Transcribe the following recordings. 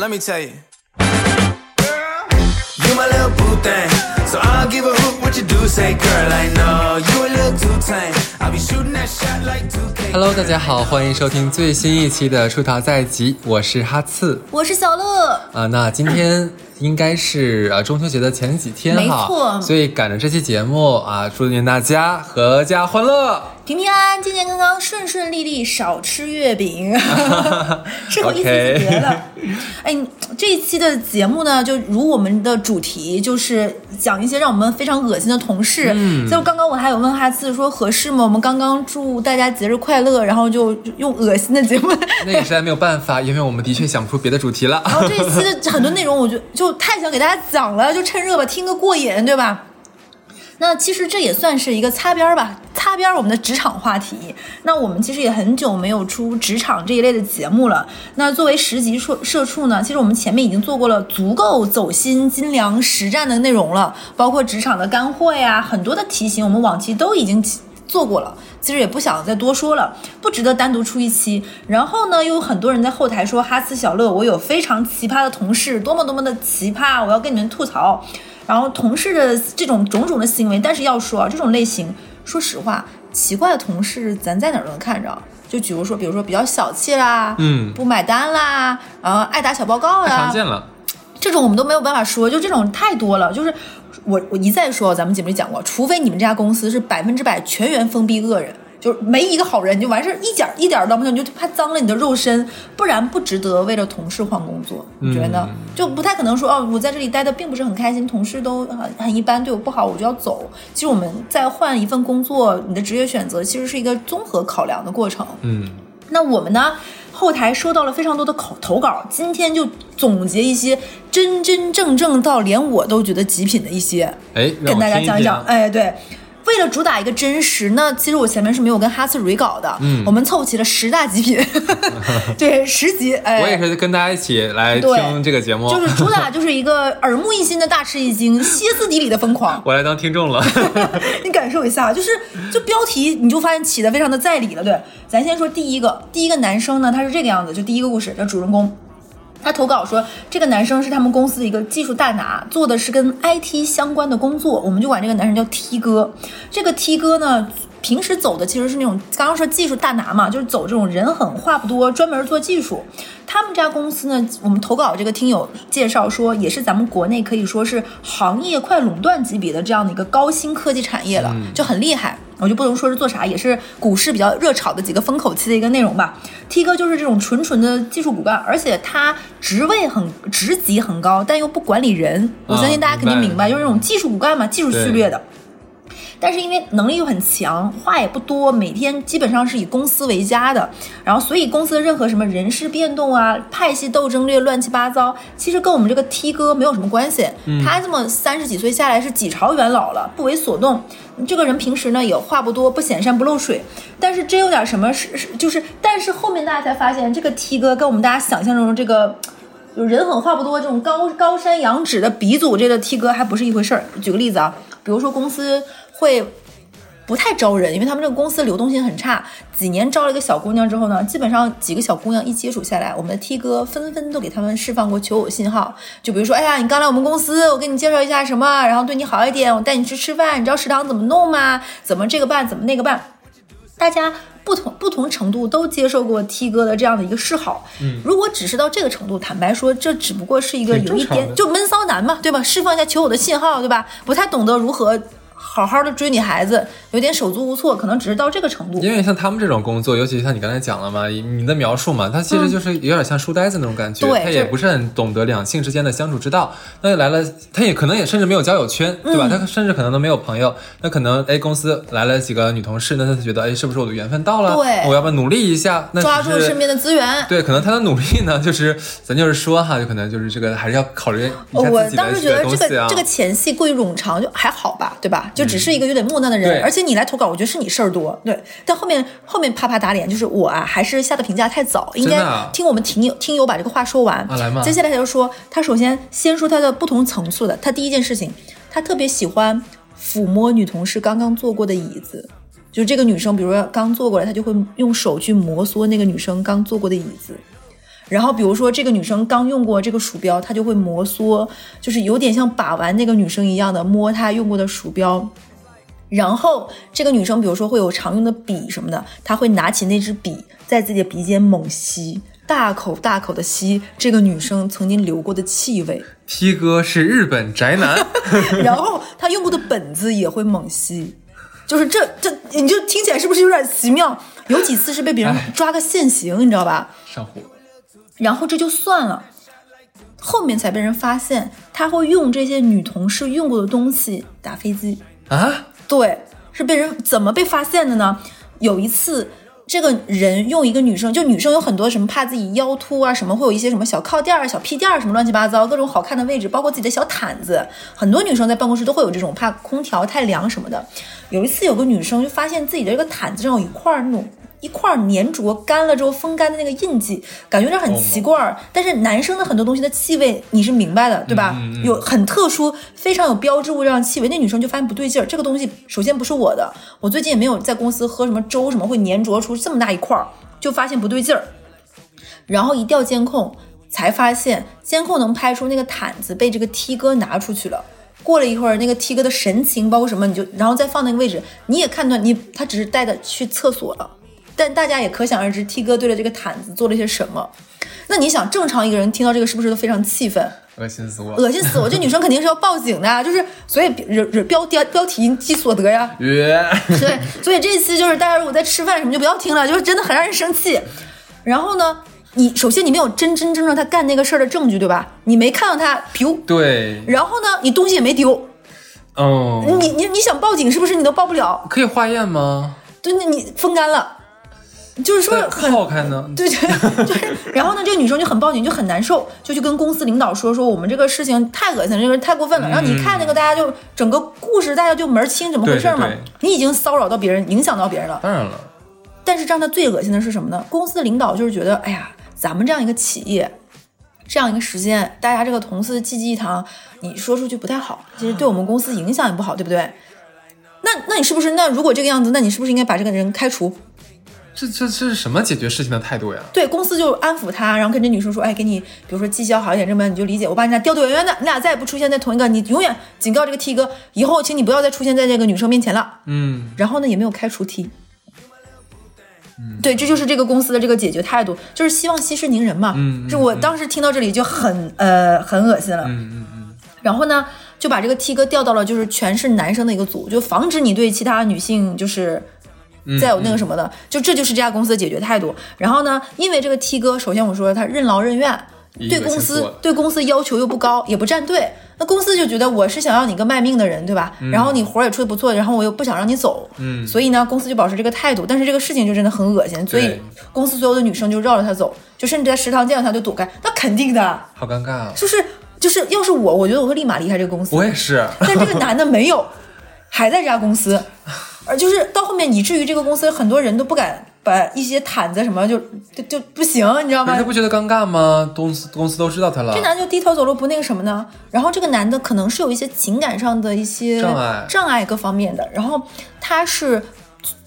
Let me tell you. You my little boo thing. So I'll give a hoot what you do say, girl. I know you a little too tame. I'll be shooting that shot like 2K. Hello，大家好，欢迎收听最新一期的《出逃在即》，我是哈刺我是小乐，啊、那今天应该是呃中秋节的前几天没哈，错所以赶着这期节目啊，祝愿大家阖家欢乐。平平安安，健健康康，顺顺利利，少吃月饼，适合一起 OK 节了。哎，这一期的节目呢，就如我们的主题，就是讲一些让我们非常恶心的同事。嗯就刚刚我还有问哈次说合适吗？我们刚刚祝大家节日快乐，然后就用恶心的节目。那也实在没有办法，因为我们的确想不出别的主题了。然后这一期的很多内容，我就就太想给大家讲了，就趁热吧，听个过瘾，对吧？那其实这也算是一个擦边儿吧，擦边儿我们的职场话题。那我们其实也很久没有出职场这一类的节目了。那作为十级社社畜呢，其实我们前面已经做过了足够走心、精良、实战的内容了，包括职场的干货呀，很多的题型我们往期都已经做过了，其实也不想再多说了，不值得单独出一期。然后呢，又有很多人在后台说哈斯小乐，我有非常奇葩的同事，多么多么的奇葩，我要跟你们吐槽。然后同事的这种种种的行为，但是要说啊，这种类型，说实话，奇怪的同事咱在哪儿都能看着。就比如说，比如说比较小气啦，嗯不买单啦，然后爱打小报告太啦，常见了，这种我们都没有办法说，就这种太多了。就是我我一再说，咱们节目里讲过，除非你们这家公司是百分之百全员封闭恶人，就是没一个好人，你就完事儿，一点儿一点儿都不行，你就怕脏了你的肉身，不然不值得为了同事换工作。你觉得呢？就不太可能说哦，我在这里待的并不是很开心，同事都很很一般，对我不好，我就要走。其实我们在换一份工作，你的职业选择其实是一个综合考量的过程。嗯，那我们呢，后台收到了非常多的口投稿，今天就总结一些真真正正到连我都觉得极品的一些，哎，跟大家讲一讲。哎，对。为了主打一个真实，那其实我前面是没有跟哈次 re 稿的，嗯我们凑齐了十大极品，对，十集，哎，我也是跟大家一起来听这个节目，就是主打就是一个耳目一新的大吃一惊、歇斯底里的疯狂，我来当听众了。你感受一下，就是就标题你就发现起的非常的在理了。对，咱先说第一个，第一个男生呢，他是这个样子，就第一个故事，叫主人公。他投稿说，这个男生是他们公司的一个技术大拿，做的是跟 IT 相关的工作，我们就管这个男生叫 T 哥。这个 T 哥呢，平时走的其实是那种刚刚说技术大拿嘛，就是走这种人狠话不多，专门做技术。他们家公司呢，我们投稿这个听友介绍说，也是咱们国内可以说是行业快垄断级别的这样的一个高新科技产业了，就很厉害。我就不能说是做啥，也是股市比较热炒的几个风口期的一个内容吧。T 哥就是这种纯纯的技术骨干，而且他职位很职级很高，但又不管理人。我相信大家肯定明白明白，就是这种技术骨干嘛，技术序列的。但是因为能力又很强，话也不多，每天基本上是以公司为家的，然后所以公司的任何什么人事变动啊、派系斗争这些乱七八糟，其实跟我们这个 T 哥没有什么关系。他这么三十几岁下来是几朝元老了，不为所动。这个人平时呢也话不多，不显山不漏水，但是真有点什么是是就是，但是后面大家才发现，这个 T 哥跟我们大家想象中的这个。就人狠话不多，这种高高山仰止的鼻祖，这个 T 哥还不是一回事儿。举个例子啊，比如说公司会不太招人，因为他们这个公司流动性很差。几年招了一个小姑娘之后呢，基本上几个小姑娘一接触下来，我们的 T 哥纷纷都给他们释放过求偶信号。就比如说，哎呀，你刚来我们公司，我给你介绍一下什么，然后对你好一点，我带你去吃饭，你知道食堂怎么弄吗？怎么这个办，怎么那个办？大家不同不同程度都接受过 T 哥的这样的一个示好。嗯，如果只是到这个程度，坦白说，这只不过是一个有一点就闷骚男嘛，对吧？释放一下求偶的信号，对吧？不太懂得如何好好的追女孩子，有点手足无措，可能只是到这个程度。因为像他们这种工作，尤其像你刚才讲了嘛，你的描述嘛，他其实就是有点像书呆子那种感觉，嗯对他也不是很懂得两性之间的相处之道。那来了，他也可能也甚至没有交友圈，对吧？嗯他甚至可能都没有朋友。那可能哎，公司来了几个女同事，那他就觉得哎，是不是我的缘分到了？对我要不要努力一下？那抓住身边的资源。对，可能他的努力呢，就是咱就是说哈，就可能就是这个还是要考虑一下自己的当时觉得。这个这个前戏过于冗长，就还好吧，对吧？就只是一个有点木讷的人，而且你来投稿，我觉得是你事儿多，对。但后面后面啪啪打脸，就是我啊，还是下的评价太早，应该听我们听友听友把这个话说完。啊接下来他就说，他首先先说他的不同层次的，他第一件事情，他特别喜欢抚摸女同事刚刚坐过的椅子。就是这个女生，比如说刚坐过来，他就会用手去摩挲那个女生刚坐过的椅子。然后比如说这个女生刚用过这个鼠标，她就会摩挲，就是有点像把玩那个女生一样的摸她用过的鼠标。然后这个女生，比如说会有常用的笔什么的，她会拿起那支笔，在自己的鼻尖猛吸，大口大口的吸这个女生曾经留过的气味。T 哥是日本宅男，然后他用过的本子也会猛吸，就是这这，你就听起来是不是有点奇妙？有几次是被别人抓个现行，你知道吧？上火。然后这就算了，后面才被人发现他会用这些女同事用过的东西打飞机。啊，对，是被人怎么被发现的呢？有一次，这个人用一个女生，就女生有很多什么怕自己腰突啊，什么会有一些什么小靠垫儿、小屁垫儿什么乱七八糟，各种好看的位置，包括自己的小毯子。很多女生在办公室都会有这种怕空调太凉什么的。有一次，有个女生就发现自己的这个毯子上有一块儿那种。一块儿粘着干了之后风干的那个印记，感觉有点很奇怪儿。但是男生的很多东西的气味你是明白的，对吧？有很特殊、非常有标志物这样的气味。那女生就发现不对劲儿，这个东西首先不是我的，我最近也没有在公司喝什么粥什么会粘着出这么大一块儿，就发现不对劲儿。然后一调监控，才发现监控能拍出那个毯子被这个 T 哥拿出去了。过了一会儿，那个 T 哥的神情包括什么，你就然后再放那个位置，你也看断你他只是带着去厕所了。但大家也可想而知，T 哥对着这个毯子做了些什么。那你想，正常一个人听到这个是不是都非常气愤？恶心死我！恶心死我！这女生肯定是要报警的啊，就是所以标标标题即所得呀。约，对，所以这一期就是大家如果在吃饭什么就不要听了，就是真的很让人生气。然后呢，你首先你没有真真正正他干那个事儿的证据，对吧？你没看到他，丢，对，然后呢，你东西也没丢，哦，你你你想报警是不是你都报不了？可以化验吗？对，那你风干了，就是说很好开呢？对对，就是，然后呢，这个女生就很报警，就很难受，就去跟公司领导说，说我们这个事情太恶心了，这个太过分了。然后你看那个，大家就整个故事，大家就门儿清，怎么回事嘛？你已经骚扰到别人，影响到别人了。当然了，但是让他最恶心的是什么呢？公司的领导就是觉得，哎呀，咱们这样一个企业，这样一个时间，大家这个同事济济一堂，你说出去不太好，其实对我们公司影响也不好，对不对？那那你是不是？那如果这个样子，那你是不是应该把这个人开除？这这这是什么解决事情的态度呀？对公司就安抚他，然后跟这女生说，哎，给你比如说绩效好一点，这么你就理解，我把你俩调走远远的，你俩再也不出现在同一个，你永远警告这个 T 哥，以后请你不要再出现在这个女生面前了。嗯，然后呢，也没有开除 T。对，这就是这个公司的这个解决态度，就是希望息事宁人嘛。嗯嗯就我当时听到这里就很呃很恶心了。嗯嗯嗯，然后呢，就把这个 T 哥调到了就是全是男生的一个组，就防止你对其他女性就是再有那个什么的，就这就是这家公司的解决态度。然后呢，因为这个 T 哥，首先我说他任劳任怨，对公司对公司要求又不高，也不站队，那公司就觉得我是想要你个卖命的人，对吧？然后你活儿也出的不错，然后我又不想让你走，嗯所以呢，公司就保持这个态度。但是这个事情就真的很恶心，所以公司所有的女生就绕着他走，就甚至在食堂见到他就躲开，那肯定的，好尴尬啊！就是就是，要是我，我觉得我会立马离开这个公司。我也是，但这个男的没有，还在这家公司，而就是到后面以至于这个公司很多人都不敢把一些毯子什么就就就不行，你知道吗他？不觉得尴尬吗？公司公司都知道他了这，男的就低头走路不那个什么呢？然后这个男的可能是有一些情感上的一些障碍障碍各方面的，然后他是。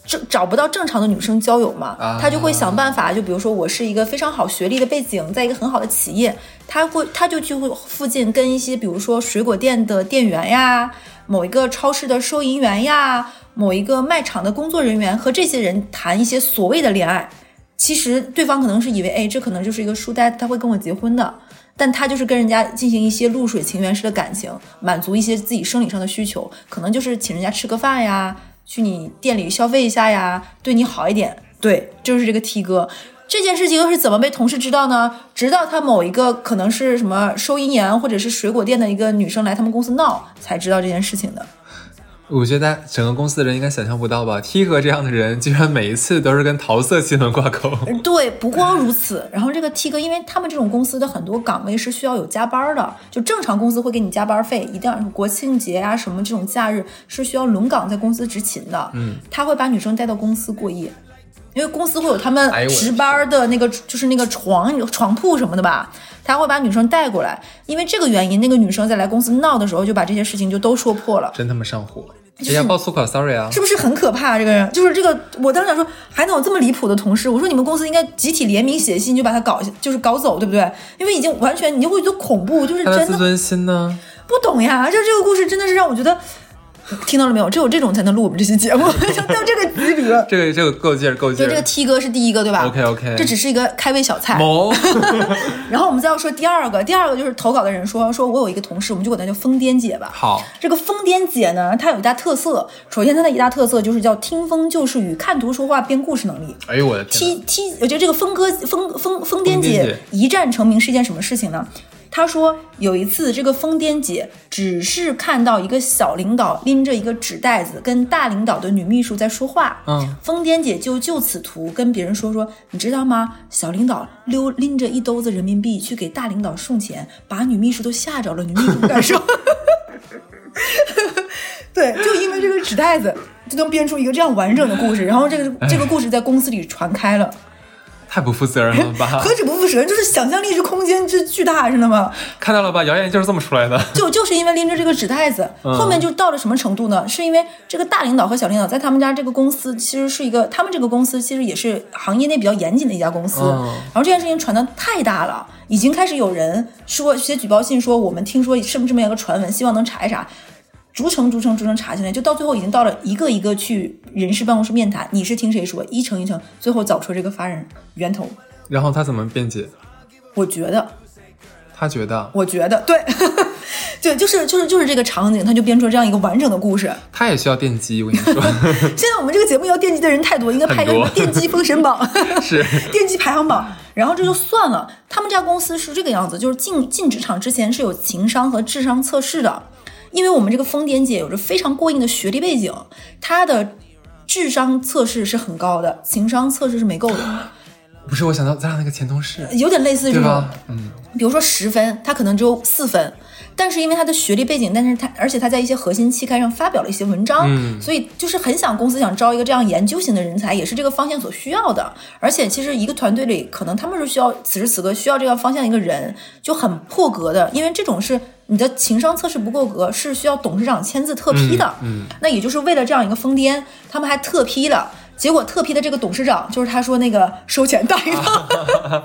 正找不到正常的女生交友嘛，啊他就会想办法，就比如说我是一个非常好学历的背景，在一个很好的企业，他会他就去会附近跟一些比如说水果店的店员呀，某一个超市的收银员呀，某一个卖场的工作人员和这些人谈一些所谓的恋爱，其实对方可能是以为，哎，这可能就是一个书呆子，他会跟我结婚的。但他就是跟人家进行一些露水情缘式的感情，满足一些自己生理上的需求，可能就是请人家吃个饭呀，去你店里消费一下呀，对你好一点。对，就是这个 T 哥。这件事情又是怎么被同事知道呢？直到他某一个可能是什么收银员或者是水果店的一个女生来他们公司闹，才知道这件事情的。我觉得整个公司的人应该想象不到吧？T 哥这样的人，居然每一次都是跟桃色新闻挂钩。对，不光如此，然后这个 T 哥，因为他们这种公司的很多岗位是需要有加班的，就正常公司会给你加班费，一定要国庆节啊什么这种假日是需要轮岗在公司执勤的。嗯，他会把女生带到公司过夜，因为公司会有他们值班的那个，就是那个床床铺什么的吧，他会把女生带过来，因为这个原因，那个女生在来公司闹的时候就把这些事情就都说破了。真他妈上火！哎呀，爆粗口，sorry 啊。是不是很可怕？这个人就是这个，我当时想说，还能有这么离谱的同事？我说你们公司应该集体联名写信，就把他搞，就是搞走，对不对？因为已经完全，你就会觉得恐怖，就是真的自尊心呢？不懂呀。就这个故事真的是让我觉得，听到了没有？只有这种才能录我们这期节目，就到这个级别。这个这个够劲儿，够劲儿。对这个 T 哥是第一个，对吧 OK，OK 这只是一个开胃小菜。某然后我们再要说第二个，第二个就是投稿的人说，说我有一个同事，我们就管他叫疯癫姐吧。好，这个疯癫姐呢，她有一大特色。首先，她的一大特色就是叫听风就是雨，看图说话，编故事能力。哎呦我的天 T T，我觉得这个疯哥疯疯疯癫姐一战成名是一件什么事情呢？她说有一次，这个疯癫姐只是看到一个小领导拎着一个纸袋子跟大领导的女秘书在说话，嗯，疯癫姐就就此图跟别人说说，你知道吗？小领导溜拎着一兜子人民币去给大领导送钱，把女秘书都吓着了，女秘书不敢 说。对，就因为这个纸袋子，就能编出一个这样完整的故事，然后这个这个故事在公司里传开了。太不负责任了吧？何止不负责任，就是想象力之空间之巨大，知道吗？看到了吧？谣言就是这么出来的。就就是因为拎着这个纸袋子，嗯后面就到了什么程度呢？是因为这个大领导和小领导在他们家这个公司，其实是一个，他们这个公司其实也是行业内比较严谨的一家公司。嗯然后这件事情传的太大了，已经开始有人说写举报信说，我们听说是不是这么样一个传闻，希望能查一查。逐层逐层逐层查进来，就到最后已经到了一个一个去人事办公室面谈，你是听谁说，一层一层，最后找出这个发人源头。然后他怎么辩解？我觉得他觉得我觉得对，对，就是就是就是这个场景，他就编出了这样一个完整的故事。他也需要电击，我跟你说，现在我们这个节目要电击的人太多，应该拍一个电击封神榜，是电击排行榜。然后这就算了，他们家公司是这个样子，就是进进职场之前是有情商和智商测试的，因为我们这个疯癫姐有着非常过硬的学历背景，她的智商测试是很高的，情商测试是没够的，不是我想到咱俩那个前同事，有点类似于这种比如说十分，他可能只有四分，但是因为他的学历背景，但是他而且他在一些核心期刊上发表了一些文章，嗯。所以就是很想公司想招一个这样研究型的人才，也是这个方向所需要的。而且其实一个团队里，可能他们是需要此时此刻需要这个方向一个人，就很破格的，因为这种是你的情商测试不够格，是需要董事长签字特批的。嗯那也就是为了这样一个疯癫，他们还特批了。结果特批的这个董事长，就是他说那个收钱大领导，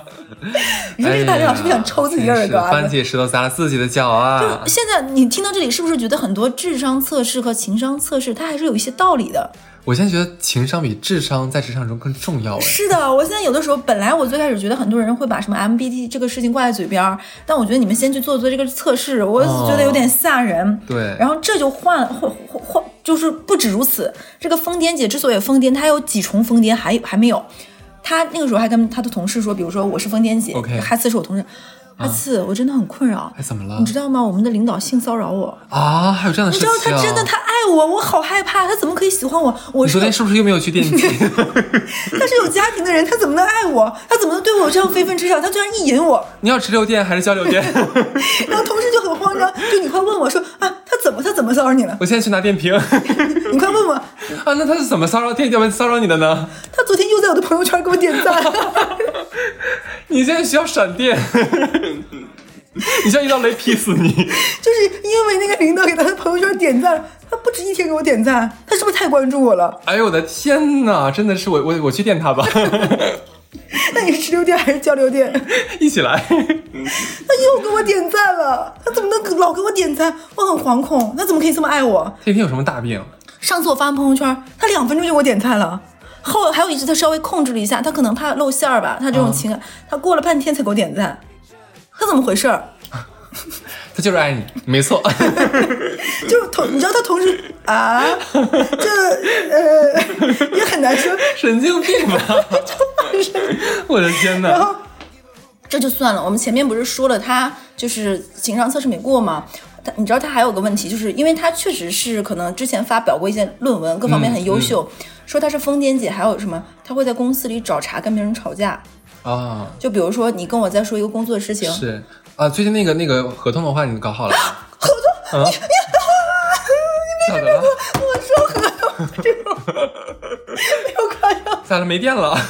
你说这个大领导是不是想抽自己耳朵啊？哎真是番茄石头砸了自己的脚啊！就现在你听到这里，是不是觉得很多智商测试和情商测试，它还是有一些道理的？我现在觉得情商比智商在职场中更重要哎。是的，我现在有的时候，本来我最开始觉得很多人会把什么 MBT 这个事情挂在嘴边儿，但我觉得你们先去做做这个测试，我觉得有点吓人。对然后这就换换换换，就是不止如此，这个疯癫姐之所以疯癫，她有几重疯癫，还还没有。她那个时候还跟她的同事说，比如说我是疯癫姐哈次是我同事，哈次、我真的很困扰。哎，怎么了你？知道吗？我们的领导性骚扰我，啊，还有这样的事情你知道？他真的他爱我，我好害怕，他怎么可以喜欢我？我昨天是不是又没有去电梯？他是有家庭的人，他怎么能爱我？他怎么能对我有这样非分之想？他居然意淫我，你要直流电还是交流电？然后同事就很慌张，就你快问我说啊，他怎么他怎么骚扰你了？我现在去拿电瓶。啊，你快问问啊，那他是怎么骚扰电要不骚扰你的呢？他昨天又在我的朋友圈给我点赞，你现在需要闪电，你像一道雷劈死你。就是因为那个领导给他的朋友圈点赞，他不止一天给我点赞，他是不是太关注我了？哎呦我的天哪，真的是我我我去电他吧，那你是直流电还是交流电？一起来。他又给我点赞了，他怎么能老给我点赞？我很惶恐，他怎么可以这么爱我？天天有什么大病？上次我发完朋友圈，他两分钟就给我点赞了。后还有一次，他稍微控制了一下，他可能怕露馅儿吧，他这种情感，他过了半天才给我点赞，他怎么回事儿？他就是爱你，没错。就是同，你知道他同时啊，这呃也很难说。神经病吧！我的天哪！然后这就算了，我们前面不是说了他就是情商测试没过吗？他你知道他还有个问题，就是因为他确实是可能之前发表过一些论文，各方面很优秀，说他是疯癫姐，还有什么他会在公司里找茬跟别人吵架。啊，就比如说你跟我在说一个工作的事情，是啊，最近那个那个合同的话，你搞好了吗？合同？啊？咋的了？我说合同这种没有夸张，咋了？没电了？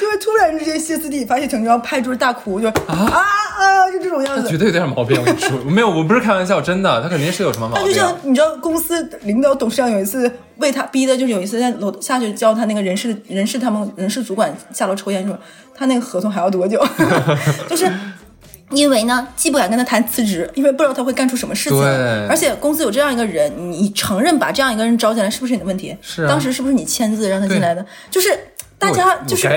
就会突然之间歇斯底里发泄成这样，拍桌大哭，就啊啊就这种样子绝。对有点毛病。我跟你说，没有，我不是开玩笑，真的，他肯定是有什么毛病。他就像你知道，公司领导董事长有一次为他逼的，就是有一次在楼下去教他那个人事人事他们人事主管下楼抽烟说，他那个合同还要多久？就是。因为呢，既不敢跟他谈辞职，因为不知道他会干出什么事情，对而且公司有这样一个人，你承认把这样一个人招进来，是不是你的问题？是啊当时是不是你签字让他进来的？就是大家就是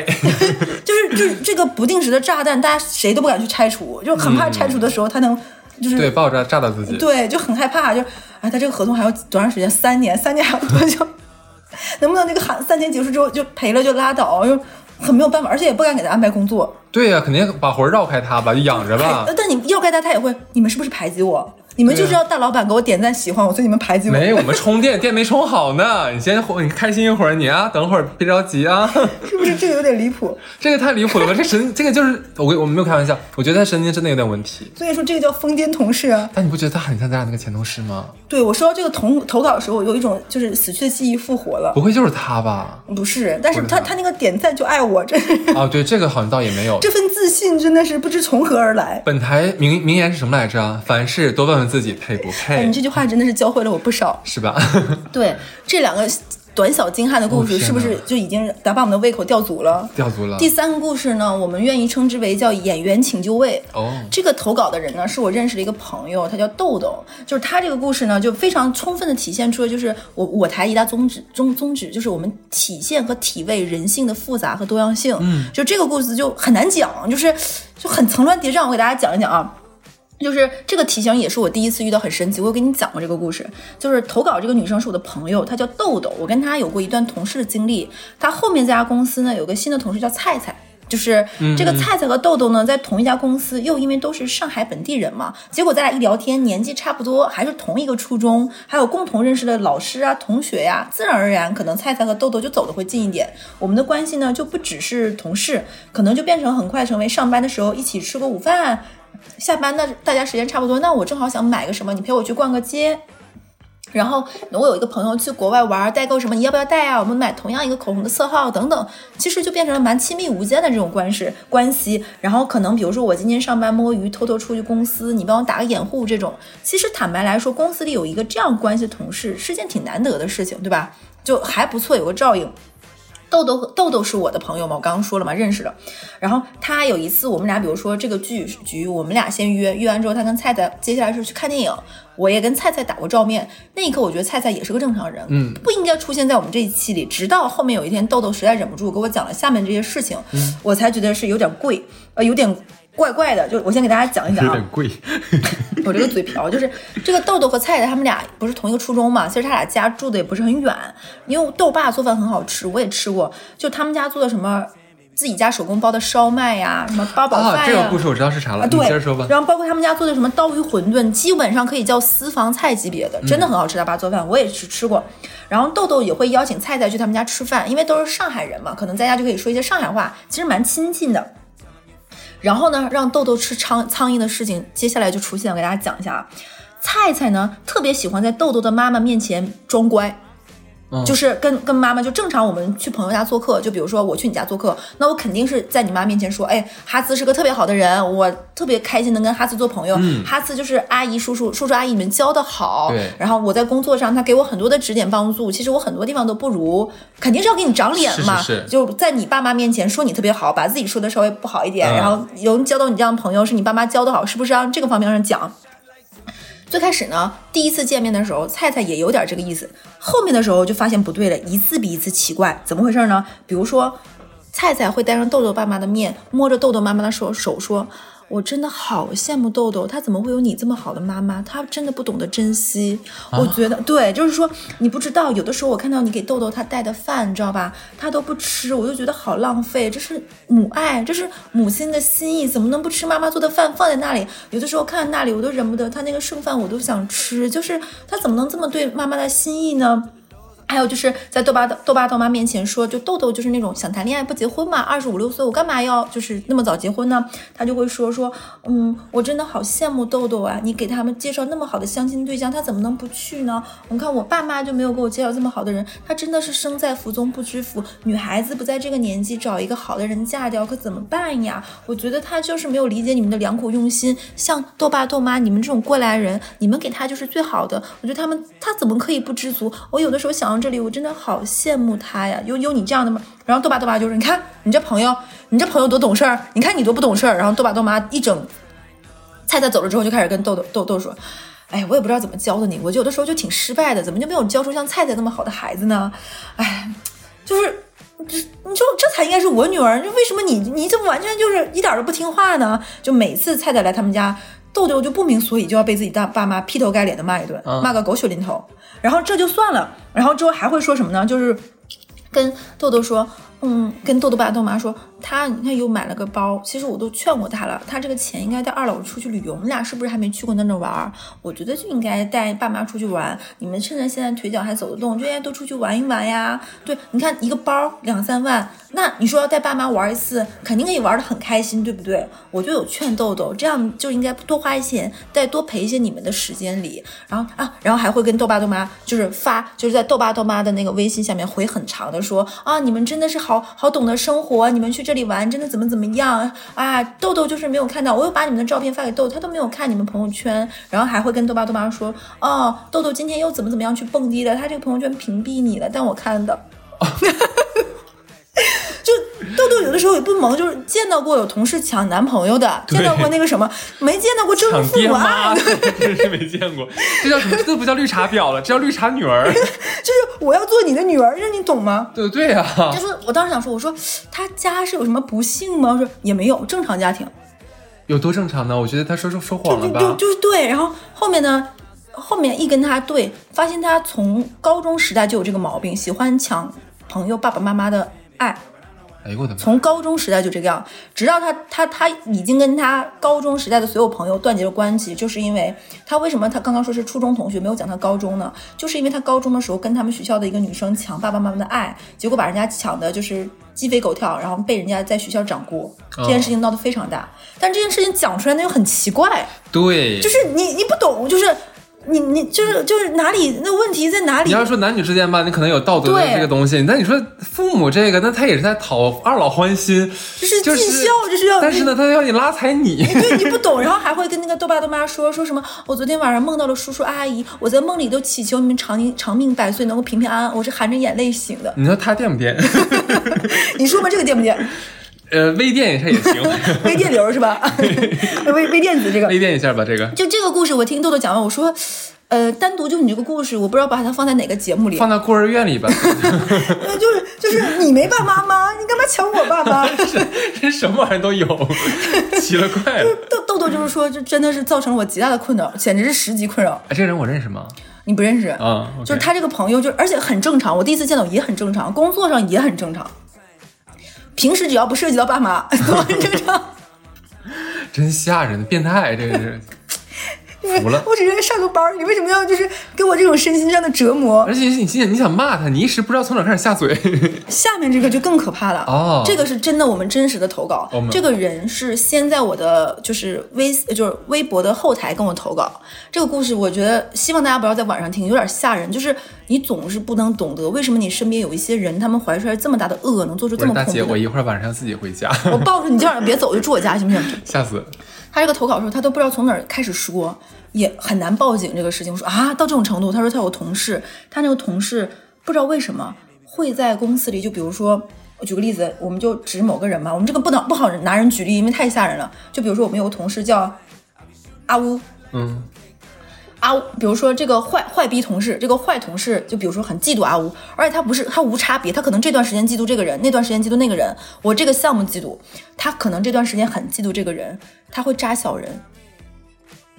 就是 就是这个不定时的炸弹，大家谁都不敢去拆除，就很怕拆除的时候他能就是对，爆炸炸到自己。对，就很害怕，就哎，他这个合同还要多长时间？三年，三年还要多久？能不能那个喊三年结束之后就赔了就拉倒？就很没有办法，而且也不敢给他安排工作。对呀、肯定把活儿绕开他吧，就养着吧哎。但你要开他，他也会，你们是不是排挤我？你们就知道大老板给我点赞喜欢我，所以你们排挤我。没有，我们充电，电没充好呢。你先你开心一会儿，你啊，等会儿别着急啊。是不是这个有点离谱？这个太离谱了吧？这神，这个就是我我没有开玩笑，我觉得他神经真的有点问题。所以说这个叫疯癫同事啊。但你不觉得他很像咱俩那个前同事吗？对我收到这个投投稿的时候，有一种就是死去的记忆复活了。不会就是他吧？不是，但是他他他那个点赞就爱我，真是哦，对，这个好像倒也没有。这份自信真的是不知从何而来。本台名名言是什么来着啊？凡事多问问自己配不哎，配你，这句话真的是教会了我不少。是吧？对这两个短小精悍的故事，是不是就已经打把我们的胃口吊足了？吊足了。第三个故事呢，我们愿意称之为叫演员请就位。哦，这个投稿的人呢，是我认识的一个朋友，他叫豆豆。就是他这个故事呢，就非常充分的体现出了，就是我我台一大宗旨宗宗旨，就是我们体现和体味人性的复杂和多样性。嗯，就这个故事就很难讲，就是就很层峦叠嶂。我给大家讲一讲啊。就是这个题型也是我第一次遇到，很神奇。我有跟你讲过这个故事，就是投稿这个女生是我的朋友，她叫豆豆，我跟她有过一段同事的经历。她后面这家公司呢有个新的同事叫菜菜。就是这个菜菜和豆豆呢，在同一家公司，又因为都是上海本地人嘛，结果咱俩一聊天，年纪差不多，还是同一个初中，还有共同认识的老师啊、同学呀、自然而然，可能菜菜和豆豆就走的会近一点。我们的关系呢，就不只是同事，可能就变成很快成为上班的时候一起吃个午饭，下班那大家时间差不多，那我正好想买个什么，你陪我去逛个街。然后我有一个朋友去国外玩，代购什么，你要不要带啊？我们买同样一个口红的色号等等，其实就变成了蛮亲密无间的这种关系关系。然后可能比如说我今天上班摸鱼，偷偷出去公司，你帮我打个掩护这种，其实坦白来说，公司里有一个这样关系的同事是件挺难得的事情，对吧？就还不错，有个照应。豆豆豆豆是我的朋友嘛，我刚刚说了嘛，认识的。然后他有一次，我们俩比如说这个剧局，我们俩先约，约完之后，他跟菜菜接下来是去看电影，我也跟菜菜打过照面。那一刻，我觉得菜菜也是个正常人，嗯，不应该出现在我们这一期里。直到后面有一天，豆豆实在忍不住给我讲了下面这些事情，我才觉得是有点贵，呃，有点怪怪的。就我先给大家讲一讲啊有点，贵。我这个嘴瓢，就是这个豆豆和菜菜他们俩不是同一个初中嘛，其实他俩家住的也不是很远，因为豆爸做饭很好吃，我也吃过，就他们家做的什么自己家手工包的烧麦呀，什么八宝饭呀、啊，这个故事我知道是啥了，啊，你对，接着说吧。然后包括他们家做的什么刀鱼馄饨，基本上可以叫私房菜级别的，真的很好吃。他爸做饭我也是吃过。然后豆豆也会邀请菜菜去他们家吃饭，因为都是上海人嘛，可能在家就可以说一些上海话，其实蛮亲近的。然后呢，让豆豆吃苍苍蝇的事情，接下来就出现了，我给大家讲一下啊。菜菜呢，特别喜欢在豆豆的妈妈面前装乖，嗯。就是跟跟妈妈就正常，我们去朋友家做客，就比如说我去你家做客，那我肯定是在你妈面前说，哎，哈兹是个特别好的人，我特别开心能跟哈兹做朋友，哈兹就是阿姨叔叔叔叔阿姨你们教的好，然后我在工作上他给我很多的指点帮助，其实我很多地方都不如，肯定是要给你长脸嘛，是是是。就在你爸妈面前说你特别好，把自己说的稍微不好一点，嗯。然后有人交到你这样的朋友是你爸妈教的好，是不是让这个方面上讲？最开始呢，第一次见面的时候，菜菜也有点这个意思。后面的时候就发现不对了，一次比一次奇怪，怎么回事呢？比如说，菜菜会带上豆豆爸妈的面，摸着豆豆妈妈的手手说：“我真的好羡慕豆豆，他怎么会有你这么好的妈妈？他真的不懂得珍惜。我觉得对，就是说你不知道，有的时候我看到你给豆豆他带的饭，你知道吧，他都不吃，我就觉得好浪费。这是母爱，这是母亲的心意，怎么能不吃妈妈做的饭放在那里？有的时候看那里，我都忍不得，他那个剩饭我都想吃，就是他怎么能这么对妈妈的心意呢？还有就是在豆爸豆爸豆妈面前说，就豆豆就是那种想谈恋爱不结婚嘛，二十五六岁我干嘛要就是那么早结婚呢？他就会说说，嗯，我真的好羡慕豆豆啊，你给他们介绍那么好的相亲对象，他怎么能不去呢？我看我爸妈就没有给我介绍这么好的人，他真的是生在福中不知福。女孩子不在这个年纪找一个好的人嫁掉，可怎么办呀？我觉得他就是没有理解你们的良苦用心。像豆爸豆妈，你们这种过来人，你们给他就是最好的。我觉得他们他怎么可以不知足？我有的时候想。这里我真的好羡慕他呀，有有你这样的吗？然后豆爸豆妈就是，你看你这朋友，你这朋友多懂事儿，你看你多不懂事儿。然后豆爸豆妈一整，菜菜走了之后就开始跟豆豆豆豆说，哎，我也不知道怎么教的你，我有的时候就挺失败的，怎么就没有教出像菜菜那么好的孩子呢？哎，就是这你说这才应该是我女儿，为什么你你怎么完全就是一点都不听话呢？就每次菜菜来他们家。豆豆就不明所以，就要被自己大爸妈劈头盖脸的骂一顿，骂个狗血淋头。然后这就算了，然后之后还会说什么呢？就是跟豆豆说。嗯，跟豆豆爸豆妈说，他你看又买了个包。其实我都劝过他了，他这个钱应该带二老出去旅游。你俩是不是还没去过那那玩？我觉得就应该带爸妈出去玩。你们趁着现在腿脚还走得动，就应该多出去玩一玩呀。对，你看一个包两三万，那你说要带爸妈玩一次，肯定可以玩的很开心，对不对？我就有劝豆豆，这样就应该多花一些钱，再多陪一些你们的时间里。然后啊，然后还会跟豆爸豆妈就是发，就是在豆爸豆妈的那个微信下面回很长的说啊，你们真的是好。好好懂得生活，你们去这里玩真的怎么怎么样啊？豆豆就是没有看到，我又把你们的照片发给豆豆，他都没有看你们朋友圈，然后还会跟豆爸豆妈说，哦，豆豆今天又怎么怎么样去蹦迪的，他这个朋友圈屏蔽你了，但我看到。就豆豆有的时候也不萌，就是见到过有同事抢男朋友的，见到过那个什么，没见到过征服父母爱，真是没见过。这叫什么？这不叫绿茶婊了，这叫绿茶女儿。就是我要做你的女儿，这你懂吗？对对呀。就是我当时想说，我说他家是有什么不幸吗？我说也没有，正常家庭。有多正常呢？我觉得他说说说谎了吧。就就是对，然后后面呢，后面一跟他对，发现他从高中时代就有这个毛病，喜欢抢朋友爸爸妈妈的爱。哎呦我的妈！从高中时代就这个样，直到他他他已经跟他高中时代的所有朋友断绝了关系，就是因为他为什么他刚刚说是初中同学，没有讲他高中呢？就是因为他高中的时候跟他们学校的一个女生抢爸爸妈妈的爱，结果把人家抢的就是鸡飞狗跳，然后被人家在学校掌掴，这件事情闹得非常大。但这件事情讲出来那又很奇怪，对，就是你你不懂，就是。你你就是就是哪里那问题在哪里？你要说男女之间吧，你可能有道德的这个东西，那你说父母这个，那他也是在讨二老欢心，就是尽孝，就是要。但是呢，他要你拉踩你，对你不懂，然后还会跟那个豆爸豆妈说说什么？我昨天晚上梦到了叔叔阿姨，我在梦里都祈求你们长命长命百岁，能够平平安安。我是含着眼泪醒的。你说他垫不垫？你说吧，这个垫不电？呃，微电一下也行，微电流是吧？微微电子这个，微电一下吧，这个。就这个故事，我听豆豆讲完，我说，呃，单独就你这个故事，我不知道把它放在哪个节目里，放在孤儿院里吧。就是就是你没爸妈吗？你干嘛抢我爸妈？这什么玩意都有，奇了怪了。豆豆豆就是说，这真的是造成了我极大的困扰，简直是十级困扰。哎，这个人我认识吗？你不认识啊？就是他这个朋友，就而且很正常，我第一次见到也很正常，工作上也很正常。平时只要不涉及到爸妈，都很正常。真吓人，变态，这个是。服了，我只是上个班你为什么要就是给我这种身心上的折磨？而且你心想你想骂他，你一时不知道从哪开始下嘴。下面这个就更可怕了哦，这个是真的，我们真实的投稿。这个人是先在我的就是微就是微博的后台跟我投稿。这个故事我觉得希望大家不要在晚上听，有点吓人。就是你总是不能懂得为什么你身边有一些人，他们怀出来这么大的恶，能做出这么恐怖。大姐，我一会儿晚上自己回家。我抱着你，今晚上别走，就住我家，行不行？吓死。他这个投稿的时候，他都不知道从哪儿开始说，也很难报警这个事情。说啊，到这种程度，他说他有同事，他那个同事不知道为什么会在公司里，就比如说，我举个例子，我们就指某个人嘛，我们这个不能不好拿人举例，因为太吓人了。就比如说，我们有个同事叫阿乌，嗯。阿，比如说这个坏坏逼同事，这个坏同事，就比如说很嫉妒阿乌，而且他不是他无差别，他可能这段时间嫉妒这个人，那段时间嫉妒那个人。我这个项目嫉妒他，可能这段时间很嫉妒这个人，他会扎小人。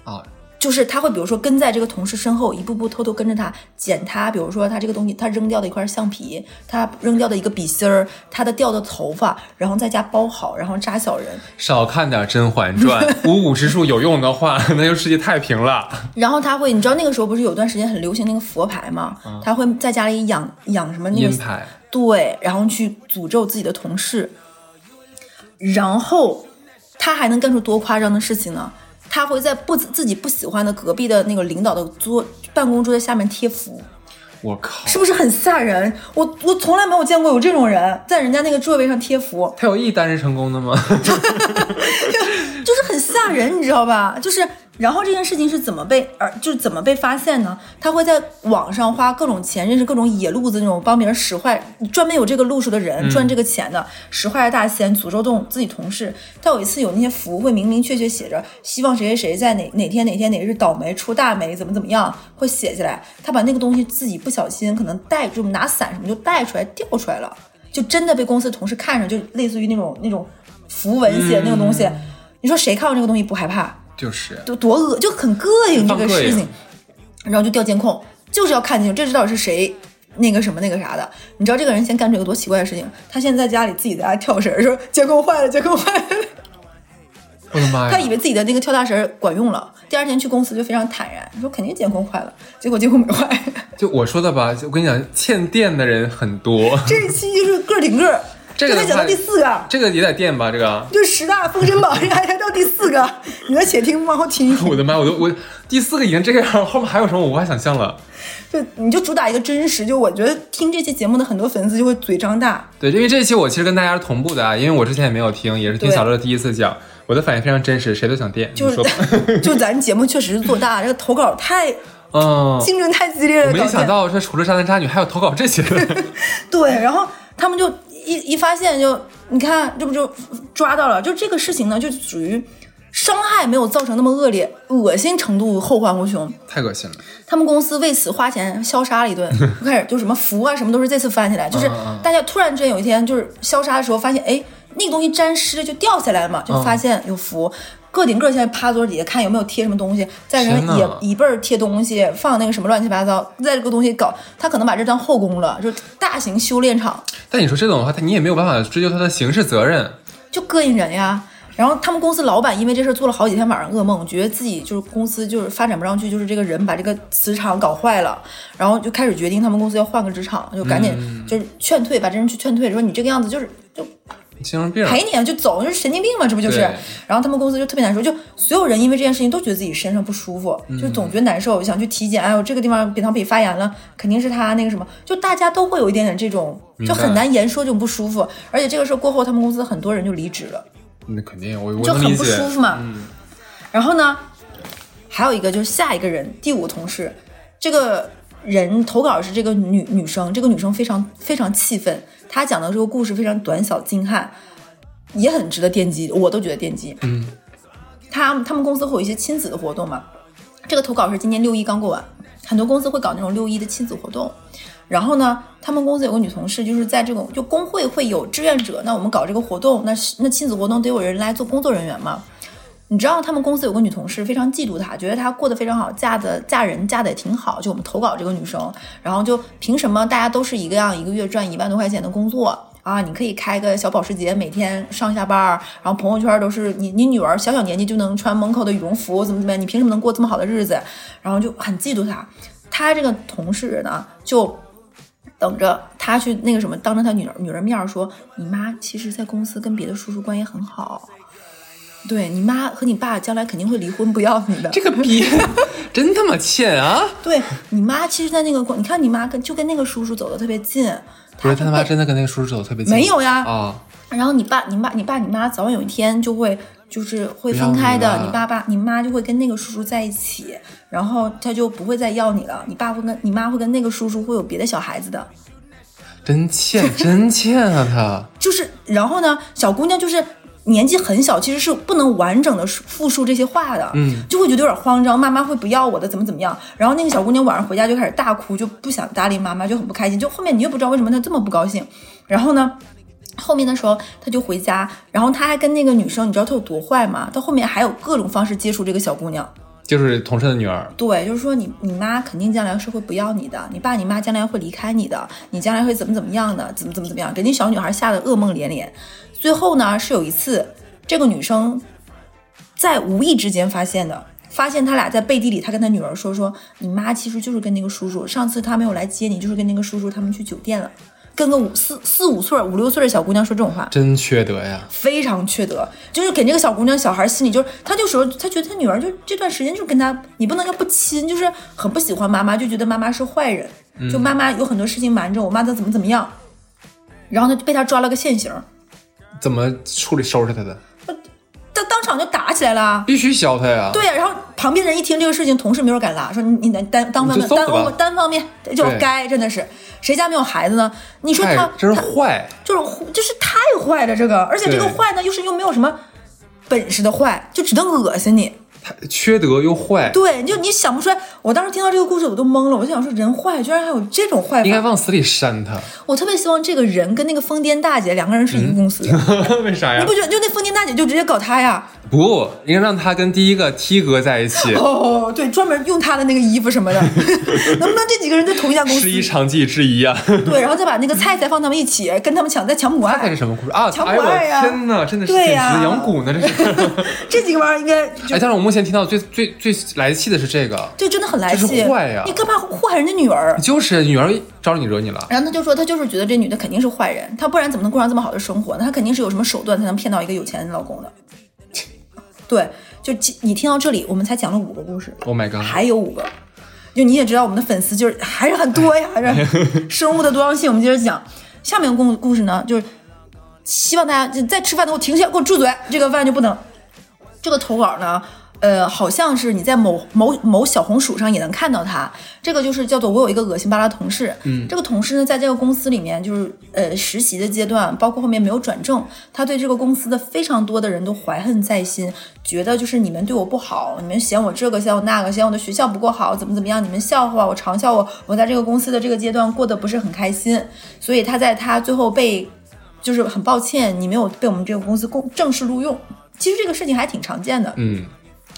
啊，就是他会比如说跟在这个同事身后，一步步偷偷跟着他捡他，比如说他这个东西他扔掉的一块橡皮，他扔掉的一个笔芯儿，他的掉的头发，然后在家包好，然后扎小人，少看点《甄嬛传》，五五之术有用的话，那就世界太平了。然后他会，你知道那个时候不是有段时间很流行那个佛牌吗？他会在家里养养什么那个牌，对，然后去诅咒自己的同事，然后他还能干出多夸张的事情呢？他会在不自己不喜欢的隔壁的那个领导的桌办公桌的下面贴符，我靠，是不是很吓人？我我从来没有见过有这种人在人家那个座位上贴符，他有一单是成功的吗？就是很吓人，你知道吧？就是，然后这件事情是怎么被而就是怎么被发现呢？他会在网上花各种钱，认识各种野路子那种帮别人使坏，专门有这个路数的人、赚这个钱的，使坏的大仙，诅咒动自己同事。他有一次有那些符会明明确确写着，希望谁谁谁在哪哪天哪天哪日倒霉出大霉，怎么怎么样，会写下来。他把那个东西自己不小心可能带，就拿伞什么就带出来掉出来了，就真的被公司同事看着，就类似于那种那种符文写的那个东西。你说谁看到这个东西不害怕？就是多多恶，就很膈应这个事情，然后就调监控，就是要看清楚这到底是谁那个什么那个啥的。你知道这个人先干出一个多奇怪的事情？他现在在家里自己在家跳绳，说监控坏了，监控坏了。我的妈呀！他以为自己的那个跳大绳管用了，第二天去公司就非常坦然，说肯定监控坏了，结果监控没坏。就我说的吧，我跟你讲，欠电的人很多，这一期就是个顶个儿，这个讲到第四个。这个也得垫吧？这个，就十大封神榜，还还到第四个，你再且听，往后听一听。我的妈！我都我第四个已经这样了，后面还有什么我无法想象了。就你就主打一个真实，就我觉得听这期节目的很多粉丝就会嘴张大，对，因为这一期我其实跟大家是同步的啊，因为我之前也没有听，也是听小乐第一次讲，我的反应非常真实，谁都想垫，就。是 就咱节目确实是做大，这个投稿太嗯，竞争太激烈了，我没想到这除了渣男渣女还有投稿这些。对，然后他们就一一发现就你看这不就抓到了，就这个事情呢，就属于伤害没有造成那么恶劣，恶心程度后患无穷。太恶心了。他们公司为此花钱消杀了一顿，就开始就什么符啊什么都是这次翻起来，就是大家突然之间有一天就是消杀的时候发现，哎，那个东西沾湿就掉下来了嘛，就发现有符。个顶个现在趴桌底下看有没有贴什么东西，在人天哪椅椅背儿贴东西，放那个什么乱七八糟，在这个东西搞，他可能把这当后宫了，就大型修炼场，但你说这种的话，他你也没有办法追究他的刑事责任。就膈应人呀。然后他们公司老板因为这事儿做了好几天晚上噩梦，觉得自己就是公司就是发展不上去，就是这个人把这个磁场搞坏了，然后就开始决定他们公司要换个职场，就赶紧就是劝退，把这人去劝退，说你这个样子就是就精神病。赔你啊就走，就是神经病嘛，这不就是？然后他们公司就特别难受，就所有人因为这件事情都觉得自己身上不舒服，就总觉得难受，想去体检，哎呦这个地方扁桃体发炎了，肯定是他那个什么，就大家都会有一点点这种，就很难言说这种不舒服，而且这个事儿过后，他们公司很多人就离职了。那肯定，我我就很不。舒服嘛。然后呢，还有一个就是下一个人，第五同事，这个人投稿是这个女女生，这个女生非常非常气愤，她讲的这个故事非常短小精悍，也很值得奠基，我都觉得奠基。嗯，他他们公司会有一些亲子的活动嘛，这个投稿是今年六一刚过完，很多公司会搞那种六一的亲子活动。然后呢，他们公司有个女同事，就是在这种就工会会有志愿者，那我们搞这个活动，那是那亲子活动得有人来做工作人员嘛。你知道他们公司有个女同事非常嫉妒她，觉得她过得非常好，嫁的嫁人嫁的也挺好。就我们投稿这个女生，然后就凭什么大家都是一个样，一个月赚一万多块钱的工作啊？你可以开个小保时捷，每天上下班，然后朋友圈都是你你女儿小小年纪就能穿门口的羽绒服，怎么怎么样？你凭什么能过这么好的日子？然后就很嫉妒她。她这个同事呢，就等着她去那个什么，当着她女儿女儿面说，你妈其实在公司跟别的叔叔关系很好。对你妈和你爸将来肯定会离婚，不要你的。这个逼 真他妈欠啊！对你妈，其实，在那个过，你看你妈跟就跟那个叔叔走的特别近，不是他他妈真的跟那个叔叔走的特别近？没有呀啊，然后你爸、你妈、你爸、你妈早晚有一天就会就是会分开的，你你爸爸、你妈就会跟那个叔叔在一起，然后他就不会再要你了。你爸会跟你妈会跟那个叔叔会有别的小孩子的，真欠，真欠啊他！就是然后呢，小姑娘就是。年纪很小，其实是不能完整的复述这些话的，嗯，就会觉得有点慌张，妈妈会不要我的，怎么怎么样。然后那个小姑娘晚上回家就开始大哭，就不想搭理妈妈，就很不开心。就后面你也不知道为什么她这么不高兴。然后呢，后面的时候她就回家，然后她还跟那个女生，你知道她有多坏吗？她后面还有各种方式接触这个小姑娘，就是同事的女儿，对，就是说你你妈肯定将来是会不要你的，你爸你妈将来会离开你的，你将来会怎么怎么样的，怎么怎么怎么样，给那小女孩吓得噩梦连连。最后呢，是有一次这个女生在无意之间发现的，发现他俩在背地里，他跟他女儿说说，你妈其实就是跟那个叔叔，上次他没有来接你，就是跟那个叔叔他们去酒店了，跟个五四四五岁五六岁的小姑娘说这种话，真缺德呀！非常缺德，就是给这个小姑娘、小孩心里就是，他就说他觉得他女儿就这段时间就跟他，你不能叫不亲，就是很不喜欢妈妈，就觉得妈妈是坏人，就妈妈有很多事情瞒着我，妈她怎么怎么样，然后呢就被他抓了个现行，怎么处理收拾他的？他当场就打起来了。必须削他呀！对呀、然后旁边人一听这个事情，同事没有敢拉，说你你单单单方面单我单方面就该真的是，谁家没有孩子呢？你说他真是他坏，就是就是太坏了这个，而且这个坏呢又是又没有什么本事的坏，就只能恶心你。太缺德又坏，对，就你想不出来。我当时听到这个故事，我都懵了。我就想说，人坏居然还有这种坏应该。往死里扇他。我特别希望这个人跟那个疯癫大姐两个人是一个公司的。为啥呀你不？觉得就那疯癫大姐就直接搞他呀？不，应该让他跟第一个 T 哥在一起，哦，对，专门用他的那个衣服什么的，能不能这几个人在同一家公司十？一场记之一啊！对，然后再把那个菜菜放他们一起，跟他们抢再抢母爱菜是。什么故事啊？强哎呦我迫爱呀天哪，真的是简对呀直养蛊呢！这是。这几个玩意儿应该就哎，但是我目前听到最最最来气的是这个，就真的很来这气。是坏呀你干嘛祸害人家女儿？就是女儿招你惹你了，然后他就说，他就是觉得这女的肯定是坏人，她不然怎么能过上这么好的生活呢？她肯定是有什么手段才能骗到一个有钱的老公的。对，就你听到这里，我们才讲了五个故事，Oh my god！还有五个。就你也知道，我们的粉丝就是还是很多呀，是 生物的多样性。我们接着讲下面故故事呢，就是希望大家就在吃饭的时候停下，给我住嘴，这个饭就不能。这个投稿呢，呃，好像是你在某某某小红书上也能看到他。这个就是叫做我有一个恶心巴拉同事，嗯，这个同事呢，在这个公司里面就是呃实习的阶段，包括后面没有转正，他对这个公司的非常多的人都怀恨在心，觉得就是你们对我不好，你们嫌我这个嫌我那个，嫌我的学校不够好，怎么怎么样，你们笑话我，嘲笑我，我在这个公司的这个阶段过得不是很开心，所以他在他最后被就是很抱歉，你没有被我们这个公司公正式录用。其实这个事情还挺常见的，嗯，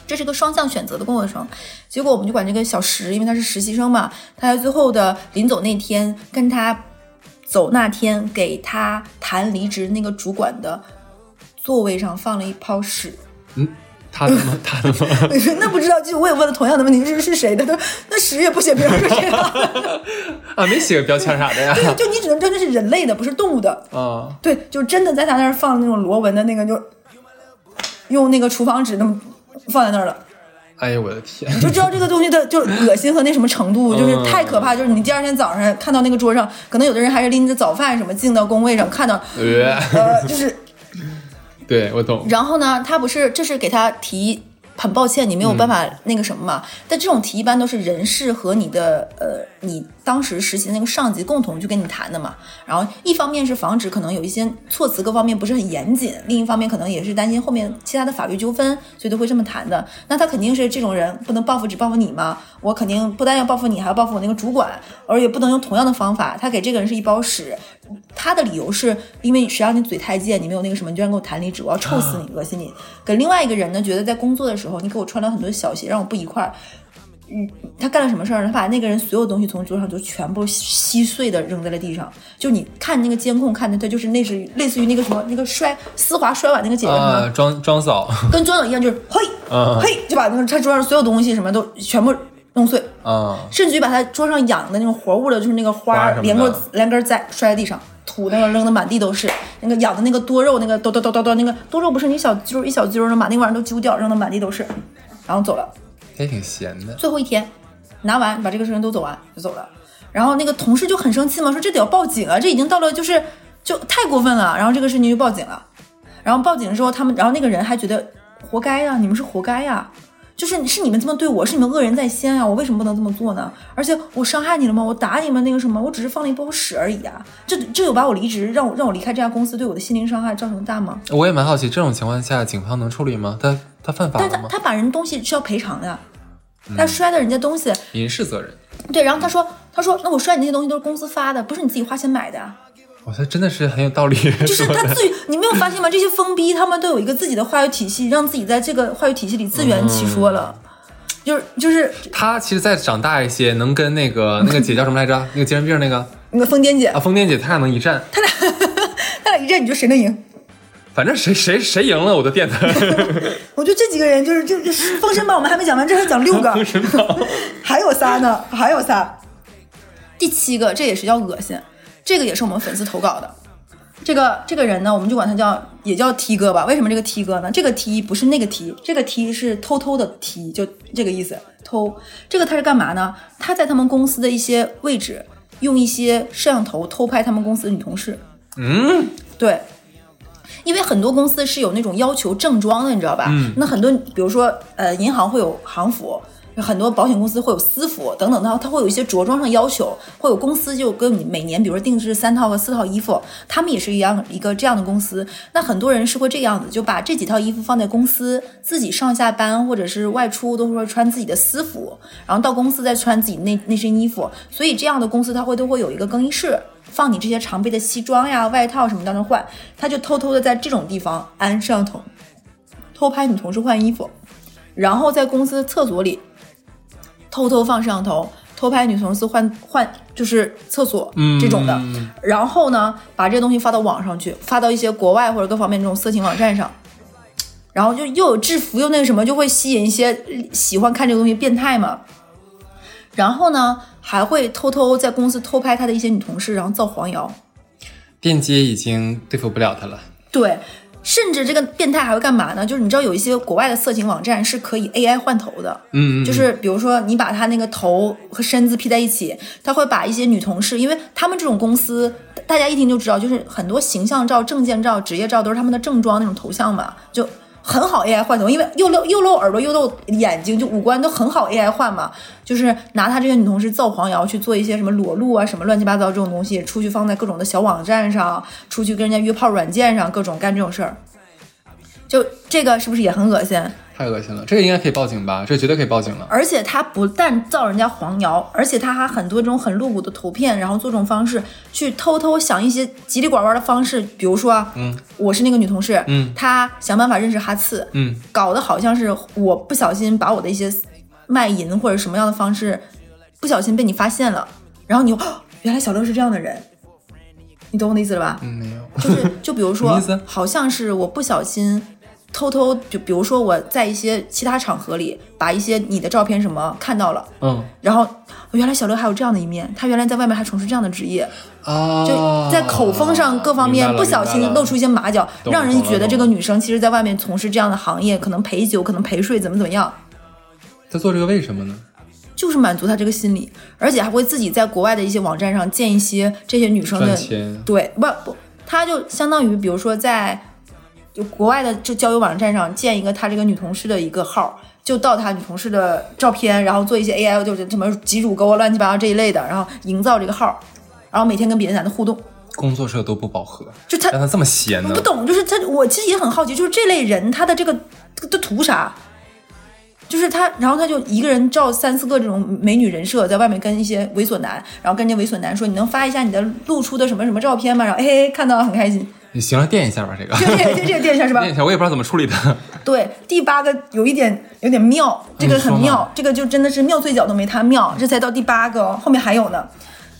这是个双向选择的过程。结果我们就管这个小石，因为他是实习生嘛，他在最后的临走那天，跟他走那天给他谈离职那个主管的座位上放了一泡屎。嗯他的吗？他的吗？那不知道，就我也问了同样的问题，是是谁的？他说那屎也不写名儿是谁的？啊，没写个标签啥的呀？对，就你只能知道这是人类的，不是动物的。啊，对，就真的在他那儿放那种螺纹的那个，就用那个厨房纸那么放在那儿了。哎呦我的天！你就知道这个东西的就恶心和那什么程度，就是嗯太可怕。就是你第二天早上看到那个桌上，可能有的人还是拎着早饭什么进到工位上，看到呃，呃，就是 对我懂。然后呢，他不是这是给他提很抱歉，你没有办法那个什么嘛。但这种题一般都是人事和你的呃，你当时实习的那个上级共同去跟你谈的嘛。然后一方面是防止可能有一些措辞各方面不是很严谨，另一方面可能也是担心后面其他的法律纠纷，所以都会这么谈的。那他肯定是这种人不能报复只报复你嘛，我肯定不但要报复你，还要报复我那个主管，而也不能用同样的方法。他给这个人是一包屎，他的理由是因为谁让你嘴太贱，你没有那个什么，你居然跟我谈离职，我要臭死你，恶心你。给另外一个人呢，觉得在工作的时候你给我穿了很多小鞋，让我不愉快。嗯，他干了什么事儿呢？他把那个人所有东西从桌上就全部稀碎的扔在了地上。就你看那个监控看的，他就是类似于类似于那个什么那个摔丝滑摔碗那个姐姐什么，啊，庄庄嫂，跟庄嫂一样，就是嘿啊 嘿，就把那个他桌上所有东西什么都全部弄碎。啊，甚至于把他桌上养的那种活物的，就是那个花连根连根栽摔在地上，土那个扔的满地都是。那个养的那个多肉，那个叨叨叨叨叨，那个多肉不是你小揪儿一小揪儿能把那玩意儿都揪掉，扔的满地都是，然后走了。也挺闲的。最后一天拿完把这个事情都走完就走了。然后那个同事就很生气嘛，说这得要报警啊，这已经到了就是就太过分了。然后这个事情就报警了。然后报警之后，他们然后那个人还觉得活该呀、你们是活该呀、就是是你们这么对我，是你们恶人在先啊！我为什么不能这么做呢？而且我伤害你了吗？我打你们那个什么？我只是放了一包屎而已啊！这这有把我离职，让我让我离开这家公司，对我的心灵伤害造成大吗？我也蛮好奇，这种情况下警方能处理吗？他他犯法但他了吗？他把人东西是要赔偿的呀，他摔的人家东西，民事责任。对，然后他说他说那我摔你那些东西都是公司发的，不是你自己花钱买的啊。哇，他真的是很有道理。就是他自己，你没有发现吗？这些疯逼他们都有一个自己的话语体系，让自己在这个话语体系里自圆其说了。就是就是他其实再长大一些，能跟那个那个姐叫什么来着？那个精神病那个 那个疯癫姐啊，，疯癫姐，他俩能一战。他俩 他俩一战，你觉得谁能赢？反正谁谁谁赢了，我都垫他。我觉得这几个人就是就就是《封神榜》，我们还没讲完，这还讲六个，封神榜还有仨呢，还有仨。第七个，这也是叫恶心，这个也是我们粉丝投稿的。这个这个人呢，我们就管他叫也叫 T 哥吧。为什么这个 T 哥呢？这个 T 不是那个 T，这个 T 是偷偷的 T，就这个意思。偷这个他是干嘛呢？他在他们公司的一些位置用一些摄像头偷拍他们公司的女同事。嗯，对，因为很多公司是有那种要求正装的，你知道吧？嗯那很多，比如说，呃，银行会有行服，很多保险公司会有私服等等，它它会有一些着装上要求，会有公司就跟你每年，比如说定制三套和四套衣服，他们也是一样一个这样的公司。那很多人是会这样子，就把这几套衣服放在公司，自己上下班或者是外出都会穿自己的私服，然后到公司再穿自己那那身衣服。所以这样的公司它会都会有一个更衣室。放你这些常备的西装呀、外套什么到那换，他就偷偷的在这种地方安摄像头，偷拍女同事换衣服，然后在公司厕所里偷偷放摄像头，偷拍女同事换换就是厕所嗯这种的，然后呢把这些东西发到网上去，发到一些国外或者各方面这种色情网站上。然后就又有制服又那个什么，就会吸引一些喜欢看这个东西变态嘛。然后呢，还会偷偷在公司偷拍他的一些女同事，然后造黄谣。电接已经对付不了他了。对，甚至这个变态还会干嘛呢？就是你知道有一些国外的色情网站是可以 AI 换头的，嗯，嗯就是比如说你把他那个头和身子 P 在一起，他会把一些女同事，因为他们这种公司，大家一听就知道，就是很多形象照、证件照、职业照都是他们的正装那种头像嘛，就。很好 AI 换头，因为又露又露耳朵又露眼睛，就五官都很好 AI 换嘛。就是拿他这些女同事造黄谣，去做一些什么裸露啊、什么乱七八糟这种东西，出去放在各种的小网站上，出去跟人家约炮软件上，各种干这种事儿。就这个是不是也很恶心？太恶心了，这个应该可以报警吧？这个绝对可以报警了。而且他不但造人家黄谣，而且他还很多这种很露骨的图片，然后做这种方式去偷偷想一些叽里呱呱的方式，比如说啊，嗯，我是那个女同事，嗯她想办法认识哈次，嗯，搞得好像是我不小心把我的一些卖淫或者什么样的方式不小心被你发现了，然后你就、哦原来小乐是这样的人，你懂我的意思了吧？嗯，没有。就是就比如说 好像是我不小心偷偷就比如说我在一些其他场合里把一些你的照片什么看到了，嗯然后原来小六还有这样的一面，他原来在外面还从事这样的职业，啊，就在口风上各方面不小心露出一些马脚，让人觉得这个女生其实在外面从事这样的行业，可能陪酒，可能陪睡，怎么怎么样。他做这个为什么呢？就是满足他这个心理，而且还会自己在国外的一些网站上建一些这些女生的钱对，不不，他就相当于比如说在就国外的这交友网站上建一个他这个女同事的一个号，就盗他女同事的照片，然后做一些 AI 就是什么挤乳沟啊、乱七八糟这一类的，然后营造这个号，然后每天跟别的男的互动，工作社都不饱和，就他让他这么闲呢我不？懂，就是他，我其实也很好奇，就是这类人他的这个这个都图啥？就是他，然后他就一个人照三四个这种美女人设，在外面跟一些猥琐男，然后跟这猥琐男说：“你能发一下你的露出的什么什么照片吗？”然后哎，看到了很开心，你行了，垫一下吧，这个就这个就这个电视是吧垫？一下，我也不知道怎么处理的。对，第八个有一点有点妙，这个很妙，这个就真的是妙最角都没他妙，这才到第八个哦，后面还有呢。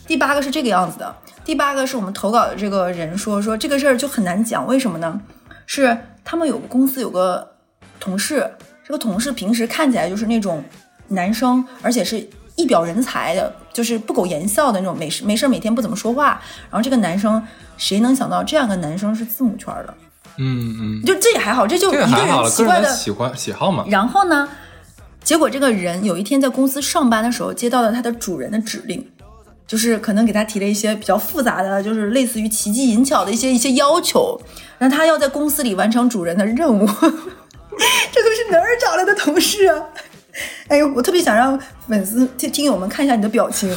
第八个是这个样子的，第八个是我们投稿的这个人说说这个事儿就很难讲，为什么呢？是他们有个公司有个同事，这个同事平时看起来就是那种男生，而且是一表人才的，就是不苟言笑的那种，没事没事每天不怎么说话。然后这个男生，谁能想到这样的男生是字母圈的？嗯嗯，就这也还好，这就一个人奇怪的个人喜欢喜好嘛。然后呢，结果这个人有一天在公司上班的时候，接到了他的主人的指令，就是可能给他提了一些比较复杂的，就是类似于奇技淫巧的一些一些要求，那他要在公司里完成主人的任务。这都是哪儿找来的同事啊？哎呦，我特别想让粉丝听听友们看一下你的表情，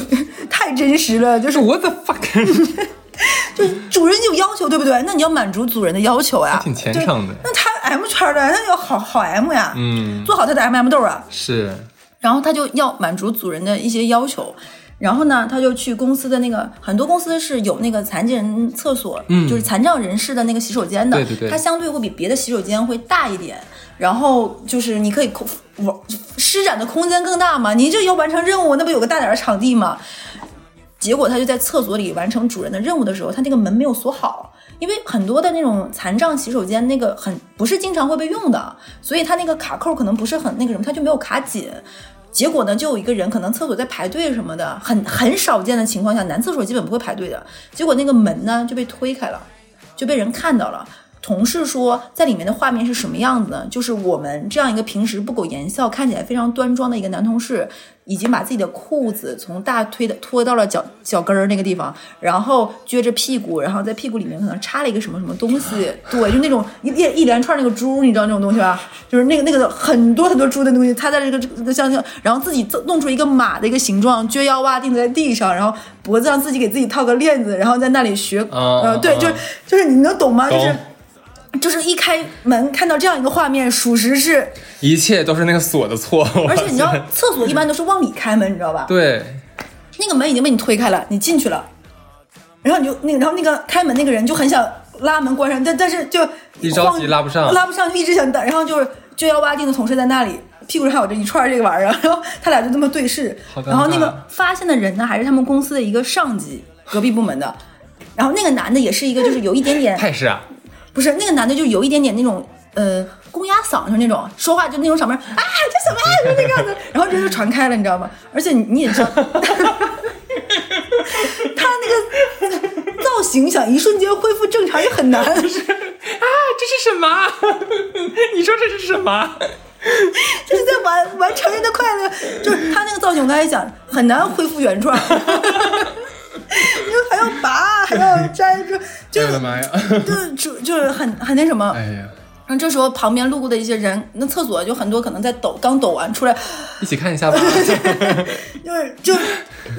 太真实了，就是我的 fuck，就是主人有要求，对不对？那你要满足主人的要求呀，还挺虔诚的那他 M 圈的，那就要好好 M 呀，嗯，做好他的 M M 豆啊。是然后他就要满足主人的一些要求，然后呢，他就去公司的那个很多公司是有那个残疾人厕所，嗯就是残障人士的那个洗手间的，对对对它相对会比别的洗手间会大一点，然后就是你可以空玩施展的空间更大嘛，你这要完成任务，那不有个大点儿的场地嘛？结果他就在厕所里完成主人的任务的时候，他那个门没有锁好，因为很多的那种残障洗手间那个很不是经常会被用的，所以他那个卡扣可能不是很那个什么，他就没有卡紧。结果呢，就有一个人可能厕所在排队什么的，很很少见的情况下，男厕所基本不会排队的。结果那个门呢就被推开了，就被人看到了。同事说，在里面的画面是什么样子呢？就是我们这样一个平时不苟言笑、看起来非常端庄的一个男同事，已经把自己的裤子从大腿的拖到了脚脚跟儿那个地方，然后撅着屁股，然后在屁股里面可能插了一个什么什么东西，对，就那种一一一连串那个珠，你知道那种东西吧？就是那个那个很多很多珠的东西，插在这个这个像像，然后自己弄出一个马的一个形状，撅腰洼定在地上，然后脖子上自己给自己套个链子，然后在那里学，嗯呃，对，嗯就是就是你能懂吗？就是懂。就是一开门看到这样一个画面，属实是，一切都是那个锁的错。而且你知道厕所一般都是往里开门，你知道吧？对，那个门已经被你推开了，你进去了，然后你就那个，然后那个开门那个人就很想拉门关上，但但是就一着急拉不上拉不上就一直想等，然后就是就幺八定的同事在那里。屁股上还有这一串这个玩意儿，然后他俩就这么对视然后那个发现的人呢，还是他们公司的一个上级，隔壁部门的，然后那个男的也是一个，就是有一点点他也是啊，不是那个男的，就有一点点那种呃公鸭嗓，就是那种说话就那种嗓门啊，这什么啊，就那个样子，然后这就传开了，你知道吗？而且你你也知道，他那个造型想一瞬间恢复正常也很难，啊，这是什么？你说这是什么？就是在玩玩成人的快乐，就是他那个造型，我刚才讲很难恢复原状，你 说还要拔，还要粘，就 就是哎我的妈呀！就就就是很很那什么，哎呀，然后这时候旁边路过的一些人，那厕所就很多可能在抖，刚抖完出来，一起看一下吧。就是就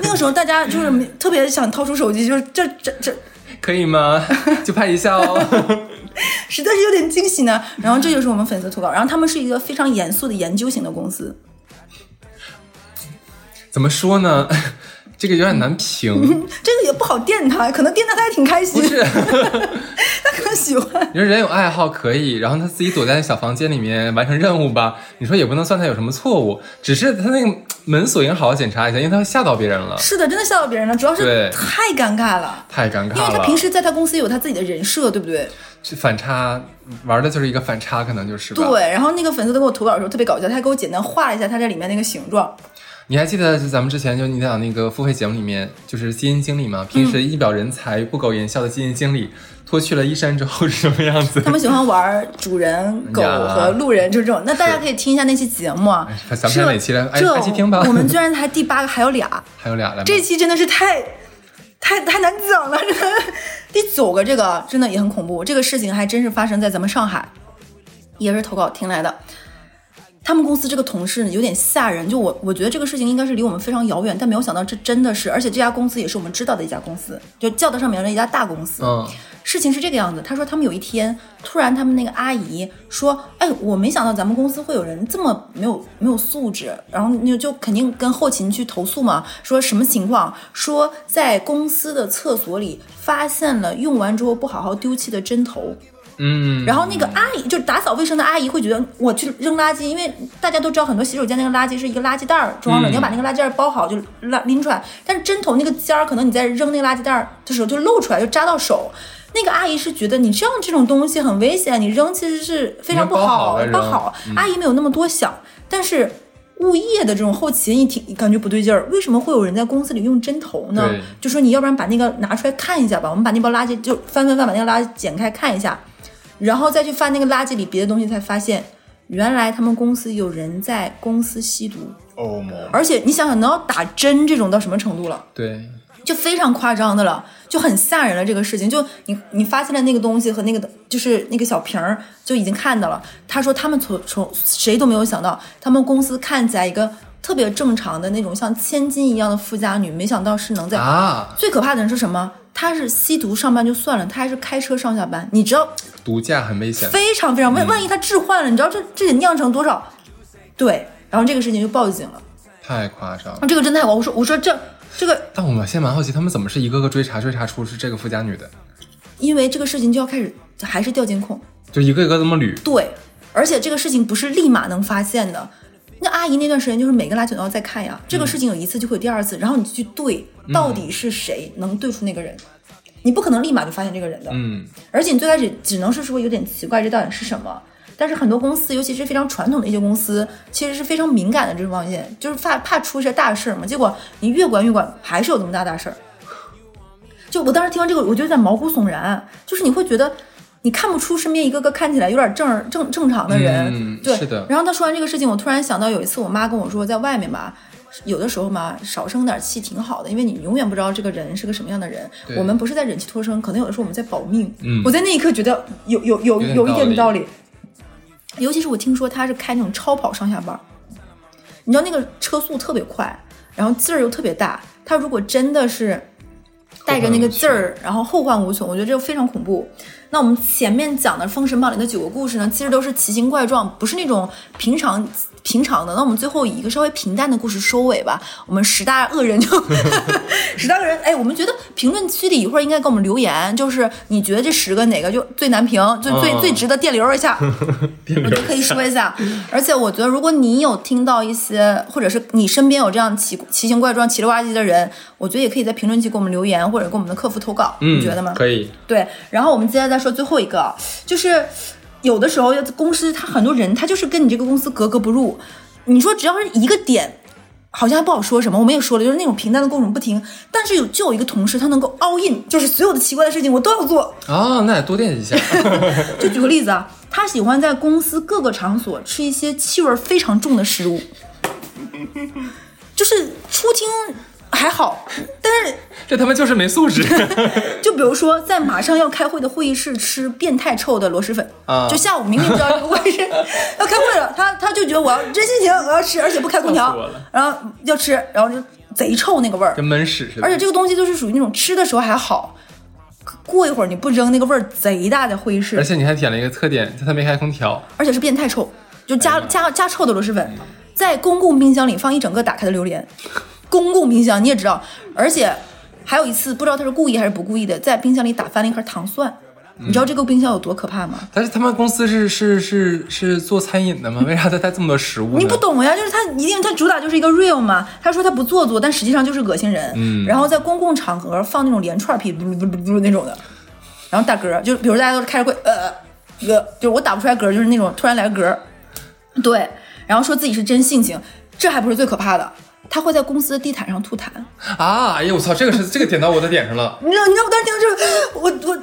那个时候大家就是特别想掏出手机，就是这这这可以吗？就拍一下哦。实在是有点惊喜呢。然后这就是我们粉丝投稿，然后他们是一个非常严肃的研究型的公司，怎么说呢？这个有点难评。这个也不好电他，可能电他他也挺开心，不是，他可能喜欢。你说人有爱好可以，然后他自己躲在小房间里面完成任务吧？你说也不能算他有什么错误，只是他那个门锁应该好好检查一下，因为他会吓到别人了，是的，真的吓到别人了，主要是太尴尬了。太尴尬了因为。他平时在他公司有他自己的人设，对不对？这反差玩的就是一个反差，可能就是。对。然后那个粉丝都给我投稿的时候特别搞笑，他还给我简单画了一下他在里面那个形状。你还记得就咱们之前就你讲那个付费节目里面，就是基金经理嘛，平时一表人才、不苟言笑的基金经理，脱去了衣衫之后是什么样子？他们喜欢玩主人、狗和路人，就这种。那大家可以听一下那期节目。咱们看哪期来哎这爱惜听吧我们居然才第八个还有俩，还有俩来吗？这期真的是太太太难讲了。真的第九个这个真的也很恐怖，这个事情还真是发生在咱们上海，也是投稿听来的。他们公司这个同事有点吓人，就我我觉得这个事情应该是离我们非常遥远，但没有想到这真的是，而且这家公司也是我们知道的一家公司，就叫得上名的一家大公司。嗯，事情是这个样子，他说他们有一天突然他们那个阿姨说，哎，我没想到咱们公司会有人这么没有没有素质，然后就就肯定跟后勤去投诉嘛，说什么情况？说在公司的厕所里发现了用完之后不好好丢弃的针头。嗯，然后那个阿姨，就是打扫卫生的阿姨，会觉得我去扔垃圾，因为大家都知道很多洗手间那个垃圾是一个垃圾袋儿装的，嗯你要把那个垃圾袋儿包好就拉拎出来。但是针头那个尖儿，可能你在扔那个垃圾袋儿的时候就露出来，就扎到手。那个阿姨是觉得你这样这种东西很危险，你扔其实是非常不好好了，扔包好。嗯阿姨没有那么多想，但是。物业的这种后勤一听感觉不对劲儿，为什么会有人在公司里用针头呢？就说你要不然把那个拿出来看一下吧，我们把那包垃圾就翻翻翻，把那个垃圾剪开看一下。然后再去翻那个垃圾里别的东西，才发现原来他们公司有人在公司吸毒，哦莫，而且你想想，能要打针这种到什么程度了？对，就非常夸张的了，就很吓人了。这个事情，就你你发现了那个东西和那个就是那个小瓶儿，就已经看到了。他说他们从从谁都没有想到，他们公司看起来一个特别正常的那种像千金一样的富家女，没想到是能在啊，最可怕的人是什么？他是吸毒上班就算了，他还是开车上下班。你知道毒驾很危险。非常非常万万一他置换了，你知道这这得酿成多少？对，然后这个事情就报警了。太夸张了，这个真太夸张，我说我说这这个但我们现在蛮好奇，他们怎么是一个个追查追查出是这个富家女的，因为这个事情就要开始还是调监控，就一个一个这么捋。对，而且这个事情不是立马能发现的。那阿姨那段时间就是每个垃圾桶都要再看呀，这个事情有一次就会有第二次，然后你就去对到底是谁能对出那个人，你不可能立马就发现这个人的，嗯，而且你最开始只能是说有点奇怪，这到底是什么？但是很多公司，尤其是非常传统的一些公司，其实是非常敏感的这种方面，就是怕怕出一些大事儿嘛。结果你越管越管，还是有这么大大事儿。就我当时听完这个，我就有点毛骨悚然，就是你会觉得你看不出身边一个个看起来有点正正正常的人，对，嗯是的然后他说完这个事情，我突然想到有一次我妈跟我说，在外面吧。有的时候嘛，少生点气挺好的，因为你永远不知道这个人是个什么样的人。我们不是在忍气吞声，可能有的时候我们在保命。嗯我在那一刻觉得有有有有有一点道道理，尤其是我听说他是开那种超跑上下班，你知道那个车速特别快，然后劲儿又特别大，他如果真的是带着那个字儿，然后后患无穷，我觉得这个非常恐怖。那我们前面讲的《封神榜》里的九个故事呢，其实都是奇形怪状，不是那种平常平常的。那我们最后以一个稍微平淡的故事收尾吧。我们十大恶人就 十大恶人，哎，我们觉得评论区里一会儿应该给我们留言，就是你觉得这十个哪个就最难评，就最、嗯最值得电流一下。我都可以说一下。而且我觉得，如果你有听到一些，或者是你身边有这样奇奇形怪状、奇了吧唧的人，我觉得也可以在评论区给我们留言，或者给我们的客服投稿，嗯，你觉得吗？可以，对。然后我们接下来再说最后一个，啊就是有的时候公司他很多人他就是跟你这个公司格格不入，你说只要是一个点。好像还不好说什么，我们也说了，就是那种平淡的过程不停，但是有就有一个同事，他能够 all in，就是所有的奇怪的事情我都要做，啊，那也多垫一下。就举个例子啊，他喜欢在公司各个场所吃一些气味非常重的食物，就是出厅还好，但是这他妈就是没素质。就比如说在马上要开会的会议室吃变态臭的螺蛳粉，啊就下午明明知道这个会议室 要开会了，他他就觉得我要真心情我要吃，而且不开空调然后要吃，然后就贼臭那个味儿，跟闷屎似的。而且这个东西就是属于那种吃的时候还好，过一会儿你不扔那个味儿贼大，的会议室而，且你还点了一个特点，它没开空调。而且是变态臭，就加、哎加加臭的螺蛳粉，在公共冰箱里放一整个打开的榴莲，公共冰箱你也知道，而且还有一次不知道他是故意还是不故意的，在冰箱里打翻了一盒糖蒜，你知道这个冰箱有多可怕吗？但是他们公司是是是是做餐饮的吗？为啥他带这么多食物？你不懂呀，就是他一定他主打就是一个 real 嘛，他说他不做作，但实际上就是恶心人。嗯然后在公共场合放那种连串屁，嘟嘟嘟嘟那种的，然后打嗝，就比如大家都是开着会，呃呃，就是我打不出来嗝，就是那种突然来个嗝，对，然后说自己是真性情，这还不是最可怕的，他会在公司的地毯上吐痰。啊！哎呦我操，这个是这个点到我的点上了，你知道，你知道我当时听到这个，我我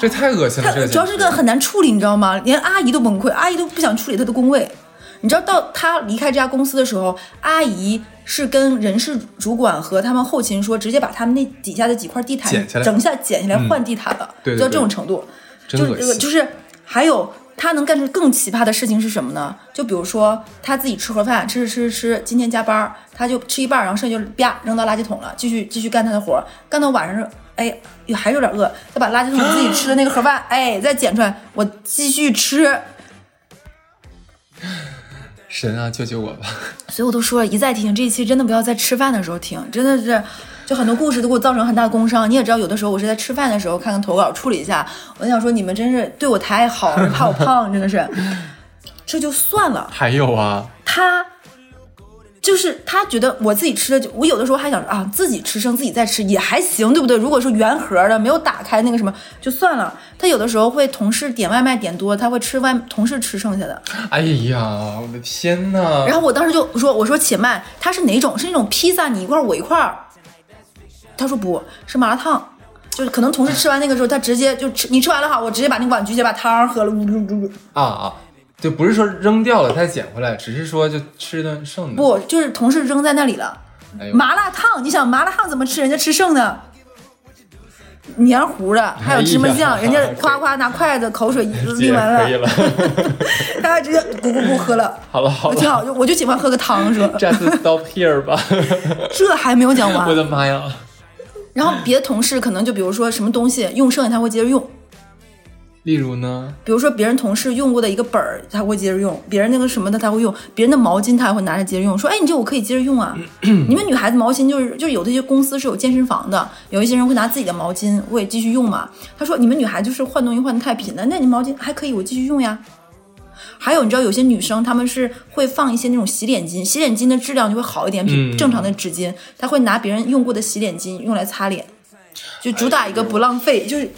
这太恶心了。他这主要是个很难处理，你知道吗？连阿姨都崩溃，阿姨都不想处理他的工位。你知道，到他离开这家公司的时候，阿姨是跟人事主管和他们后勤说，直接把他们那底下的几块地毯剪下来整下剪下来换地毯了，对对就到这种程度。就是这个，就是还有他能干出更奇葩的事情是什么呢？就比如说他自己吃盒饭，吃吃吃吃，今天加班儿，他就吃一半，然后剩下就啪扔到垃圾桶了，继续继续干他的活儿，干到晚上，哎，有还有点饿，再把垃圾桶自己吃的那个盒饭，哎，再捡出来，我继续吃。神啊，救救我吧！所以我都说了一再提醒，这一期真的不要在吃饭的时候听，真的是，就很多故事都给我造成很大的工伤。你也知道，有的时候我是在吃饭的时候看看投稿处理一下，我想说你们真是对我太好了，怕我胖，真的是。这就算了，还有啊，他就是他觉得我自己吃的就，我有的时候还想啊，自己吃剩自己再吃也还行，对不对？如果是原盒的，没有打开那个什么，就算了。他有的时候会同事点外卖点多，他会吃外同事吃剩下的。哎呀，我的天呐！然后我当时就说：“我说且慢，它是哪种？是那种披萨，你一块儿我一块儿。”他说不是麻辣烫，就是可能同事吃完那个时候，他直接就吃，你吃完了哈，我直接把那个碗举起来，把汤喝了，呜呜呜呜。啊啊，就不是说扔掉了他再捡回来，只是说就吃一顿剩的。不，就是同事扔在那里了。哎，麻辣烫，你想麻辣烫怎么吃？人家吃剩的，黏糊的，还有芝麻酱，哎人家夸夸拿筷子口水一淋完了，大家直接咕咕咕喝了，好了好了挺好，就我就喜欢喝个汤，说，just stop here 吧。这还没有讲完 我，的妈呀！然后别的同事可能就比如说什么东西用剩下他会接着用，例如呢？比如说别人同事用过的一个本儿，他会接着用；别人那个什么的他会用；别人的毛巾他还会拿着接着用。说，哎，你这我可以接着用啊。你们女孩子毛巾就是就是有的一些公司是有健身房的，有一些人会拿自己的毛巾我也继续用嘛。他说，你们女孩子就是换东西换的太频了，那你毛巾还可以我继续用呀。还有，你知道有些女生她们是会放一些那种洗脸巾，洗脸巾的质量就会好一点，比嗯正常的纸巾。她会拿别人用过的洗脸巾用来擦脸，就主打一个不浪费，就是。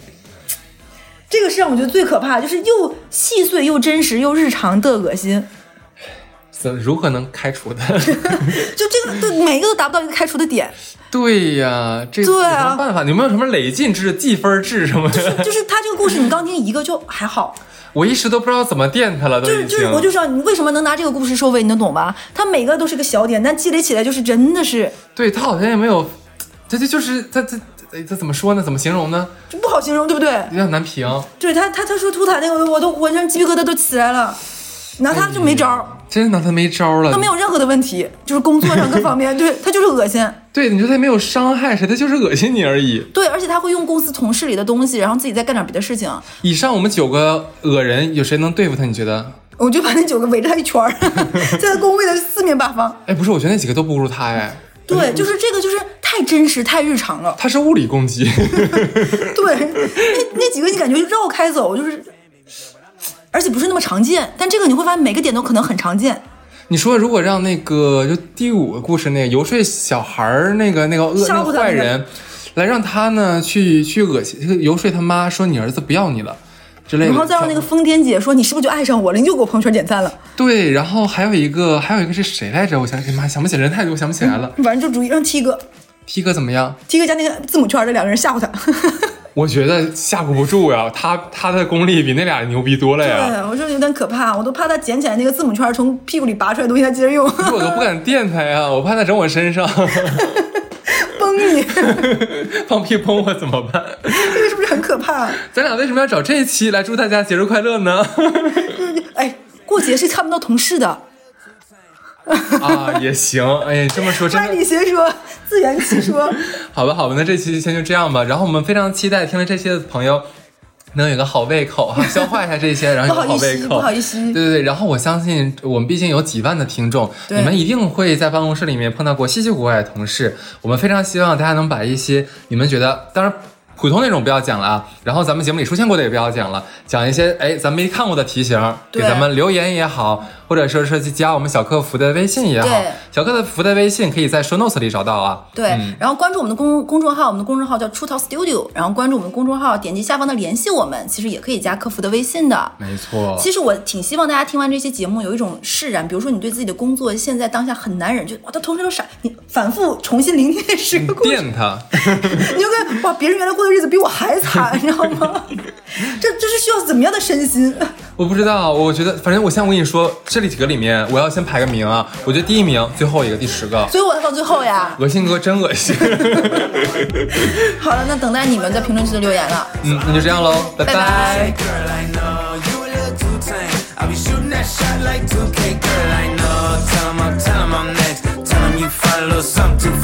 这个是让我觉得最可怕的，就是又细碎又真实又日常的恶心，怎如何能开除他？就这个都每一个都达不到一个开除的点，对呀，这有什么办法？你有没有什么累进制、计分制什么的？就是他这个故事你刚听一个就还好，我一时都不知道怎么电他了，都。就是就是我就知道你为什么能拿这个故事收尾，你能懂吧？他每个都是个小点，但积累起来就是真的是对他好像也没有，这就就是他这这这怎么说呢？怎么形容呢？就不好形容，对不对？有点难评。对他他他说图塔那个，我都浑身鸡皮疙瘩都起来了，拿他就没招儿，真拿他没招了。他没有任何的问题，就是工作上各方面，对他就是恶心。对，你说他没有伤害谁，他就是恶心你而已。对，而且他会用公司同事里的东西，然后自己再干点别的事情。以上我们九个恶人，有谁能对付他？你觉得？我就把那九个围着他一圈儿，在他工位的四面八方。哎，不是，我觉得那几个都不如他哎。对，就是这个，就是太真实、太日常了。他是物理攻击，对，那那几个你感觉绕开走，就是，而且不是那么常见。但这个你会发现每个点都可能很常见。你说如果让那个就第五个故事那个游说小孩儿那个那个恶那个坏人，来让他呢去去恶心游说他妈说你儿子不要你了之类的，然后再让那个疯癫姐说：“你是不是就爱上我了？你就给我朋友圈点赞了。对，然后还有一个还有一个是谁来着？我想哎妈想不起来人太多，我想不起来了。”反正就主意让 T 哥，T 哥怎么样？，T 哥加那个字母圈的两个人吓唬他。我觉得吓唬不住呀，他他的功力比那俩牛逼多了呀。对，我说有点可怕，我都怕他捡起来那个字母圈从屁股里拔出来的东西，他接着用，我都不敢电他呀，我怕他整我身上，崩你，放屁崩我怎么办？这个是不是很可怕？咱俩为什么要找这一期来祝大家节日快乐呢？哎，过节是看不到同事的，啊，也行，哎，这么说真的歪理邪说，自圆其说。好吧，好吧，那这期先就这样吧。然后我们非常期待听了这些的朋友。能有个好胃口哈，消化一下这些，然后有个好胃口，不好意思对对对。然后我相信，我们毕竟有几万的听众，你们一定会在办公室里面碰到过稀奇古怪的同事。我们非常希望大家能把一些你们觉得，当然普通那种不要讲了啊，然后咱们节目里出现过的也不要讲了，讲一些哎咱没看过的题型，给咱们留言也好，或者说是去加我们小客服的微信也好对，小客服的微信可以在 show notes 里找到啊。对，然后关注我们的公公众号，我们的公众号叫出逃 Studio，然后关注我们的公众号，点击下方的联系我们，其实也可以加客服的微信的。没错，其实我挺希望大家听完这些节目有一种释然，比如说你对自己的工作现在当下很难忍，就哇，他同事都傻，你反复重新聆听这十个故事，电他。你就跟哇，别人原来过的日子比我还惨，你知道吗？这这是需要怎么样的身心？我不知道，我觉得反正我现在我跟你说，这里几个里面，我要先排个名啊。我觉得第一名，最后一个，第十个，所以我要放最后呀。恶心哥真恶心。好了，那等待你们在评论区的留言了。嗯，那就这样喽，拜拜拜 Girl, I know you a little too tame. I'll be shooting that shot like 2K. Girl, I know. Tell 'em I'm, tell 'em I'm next. Tell 'em you find a little something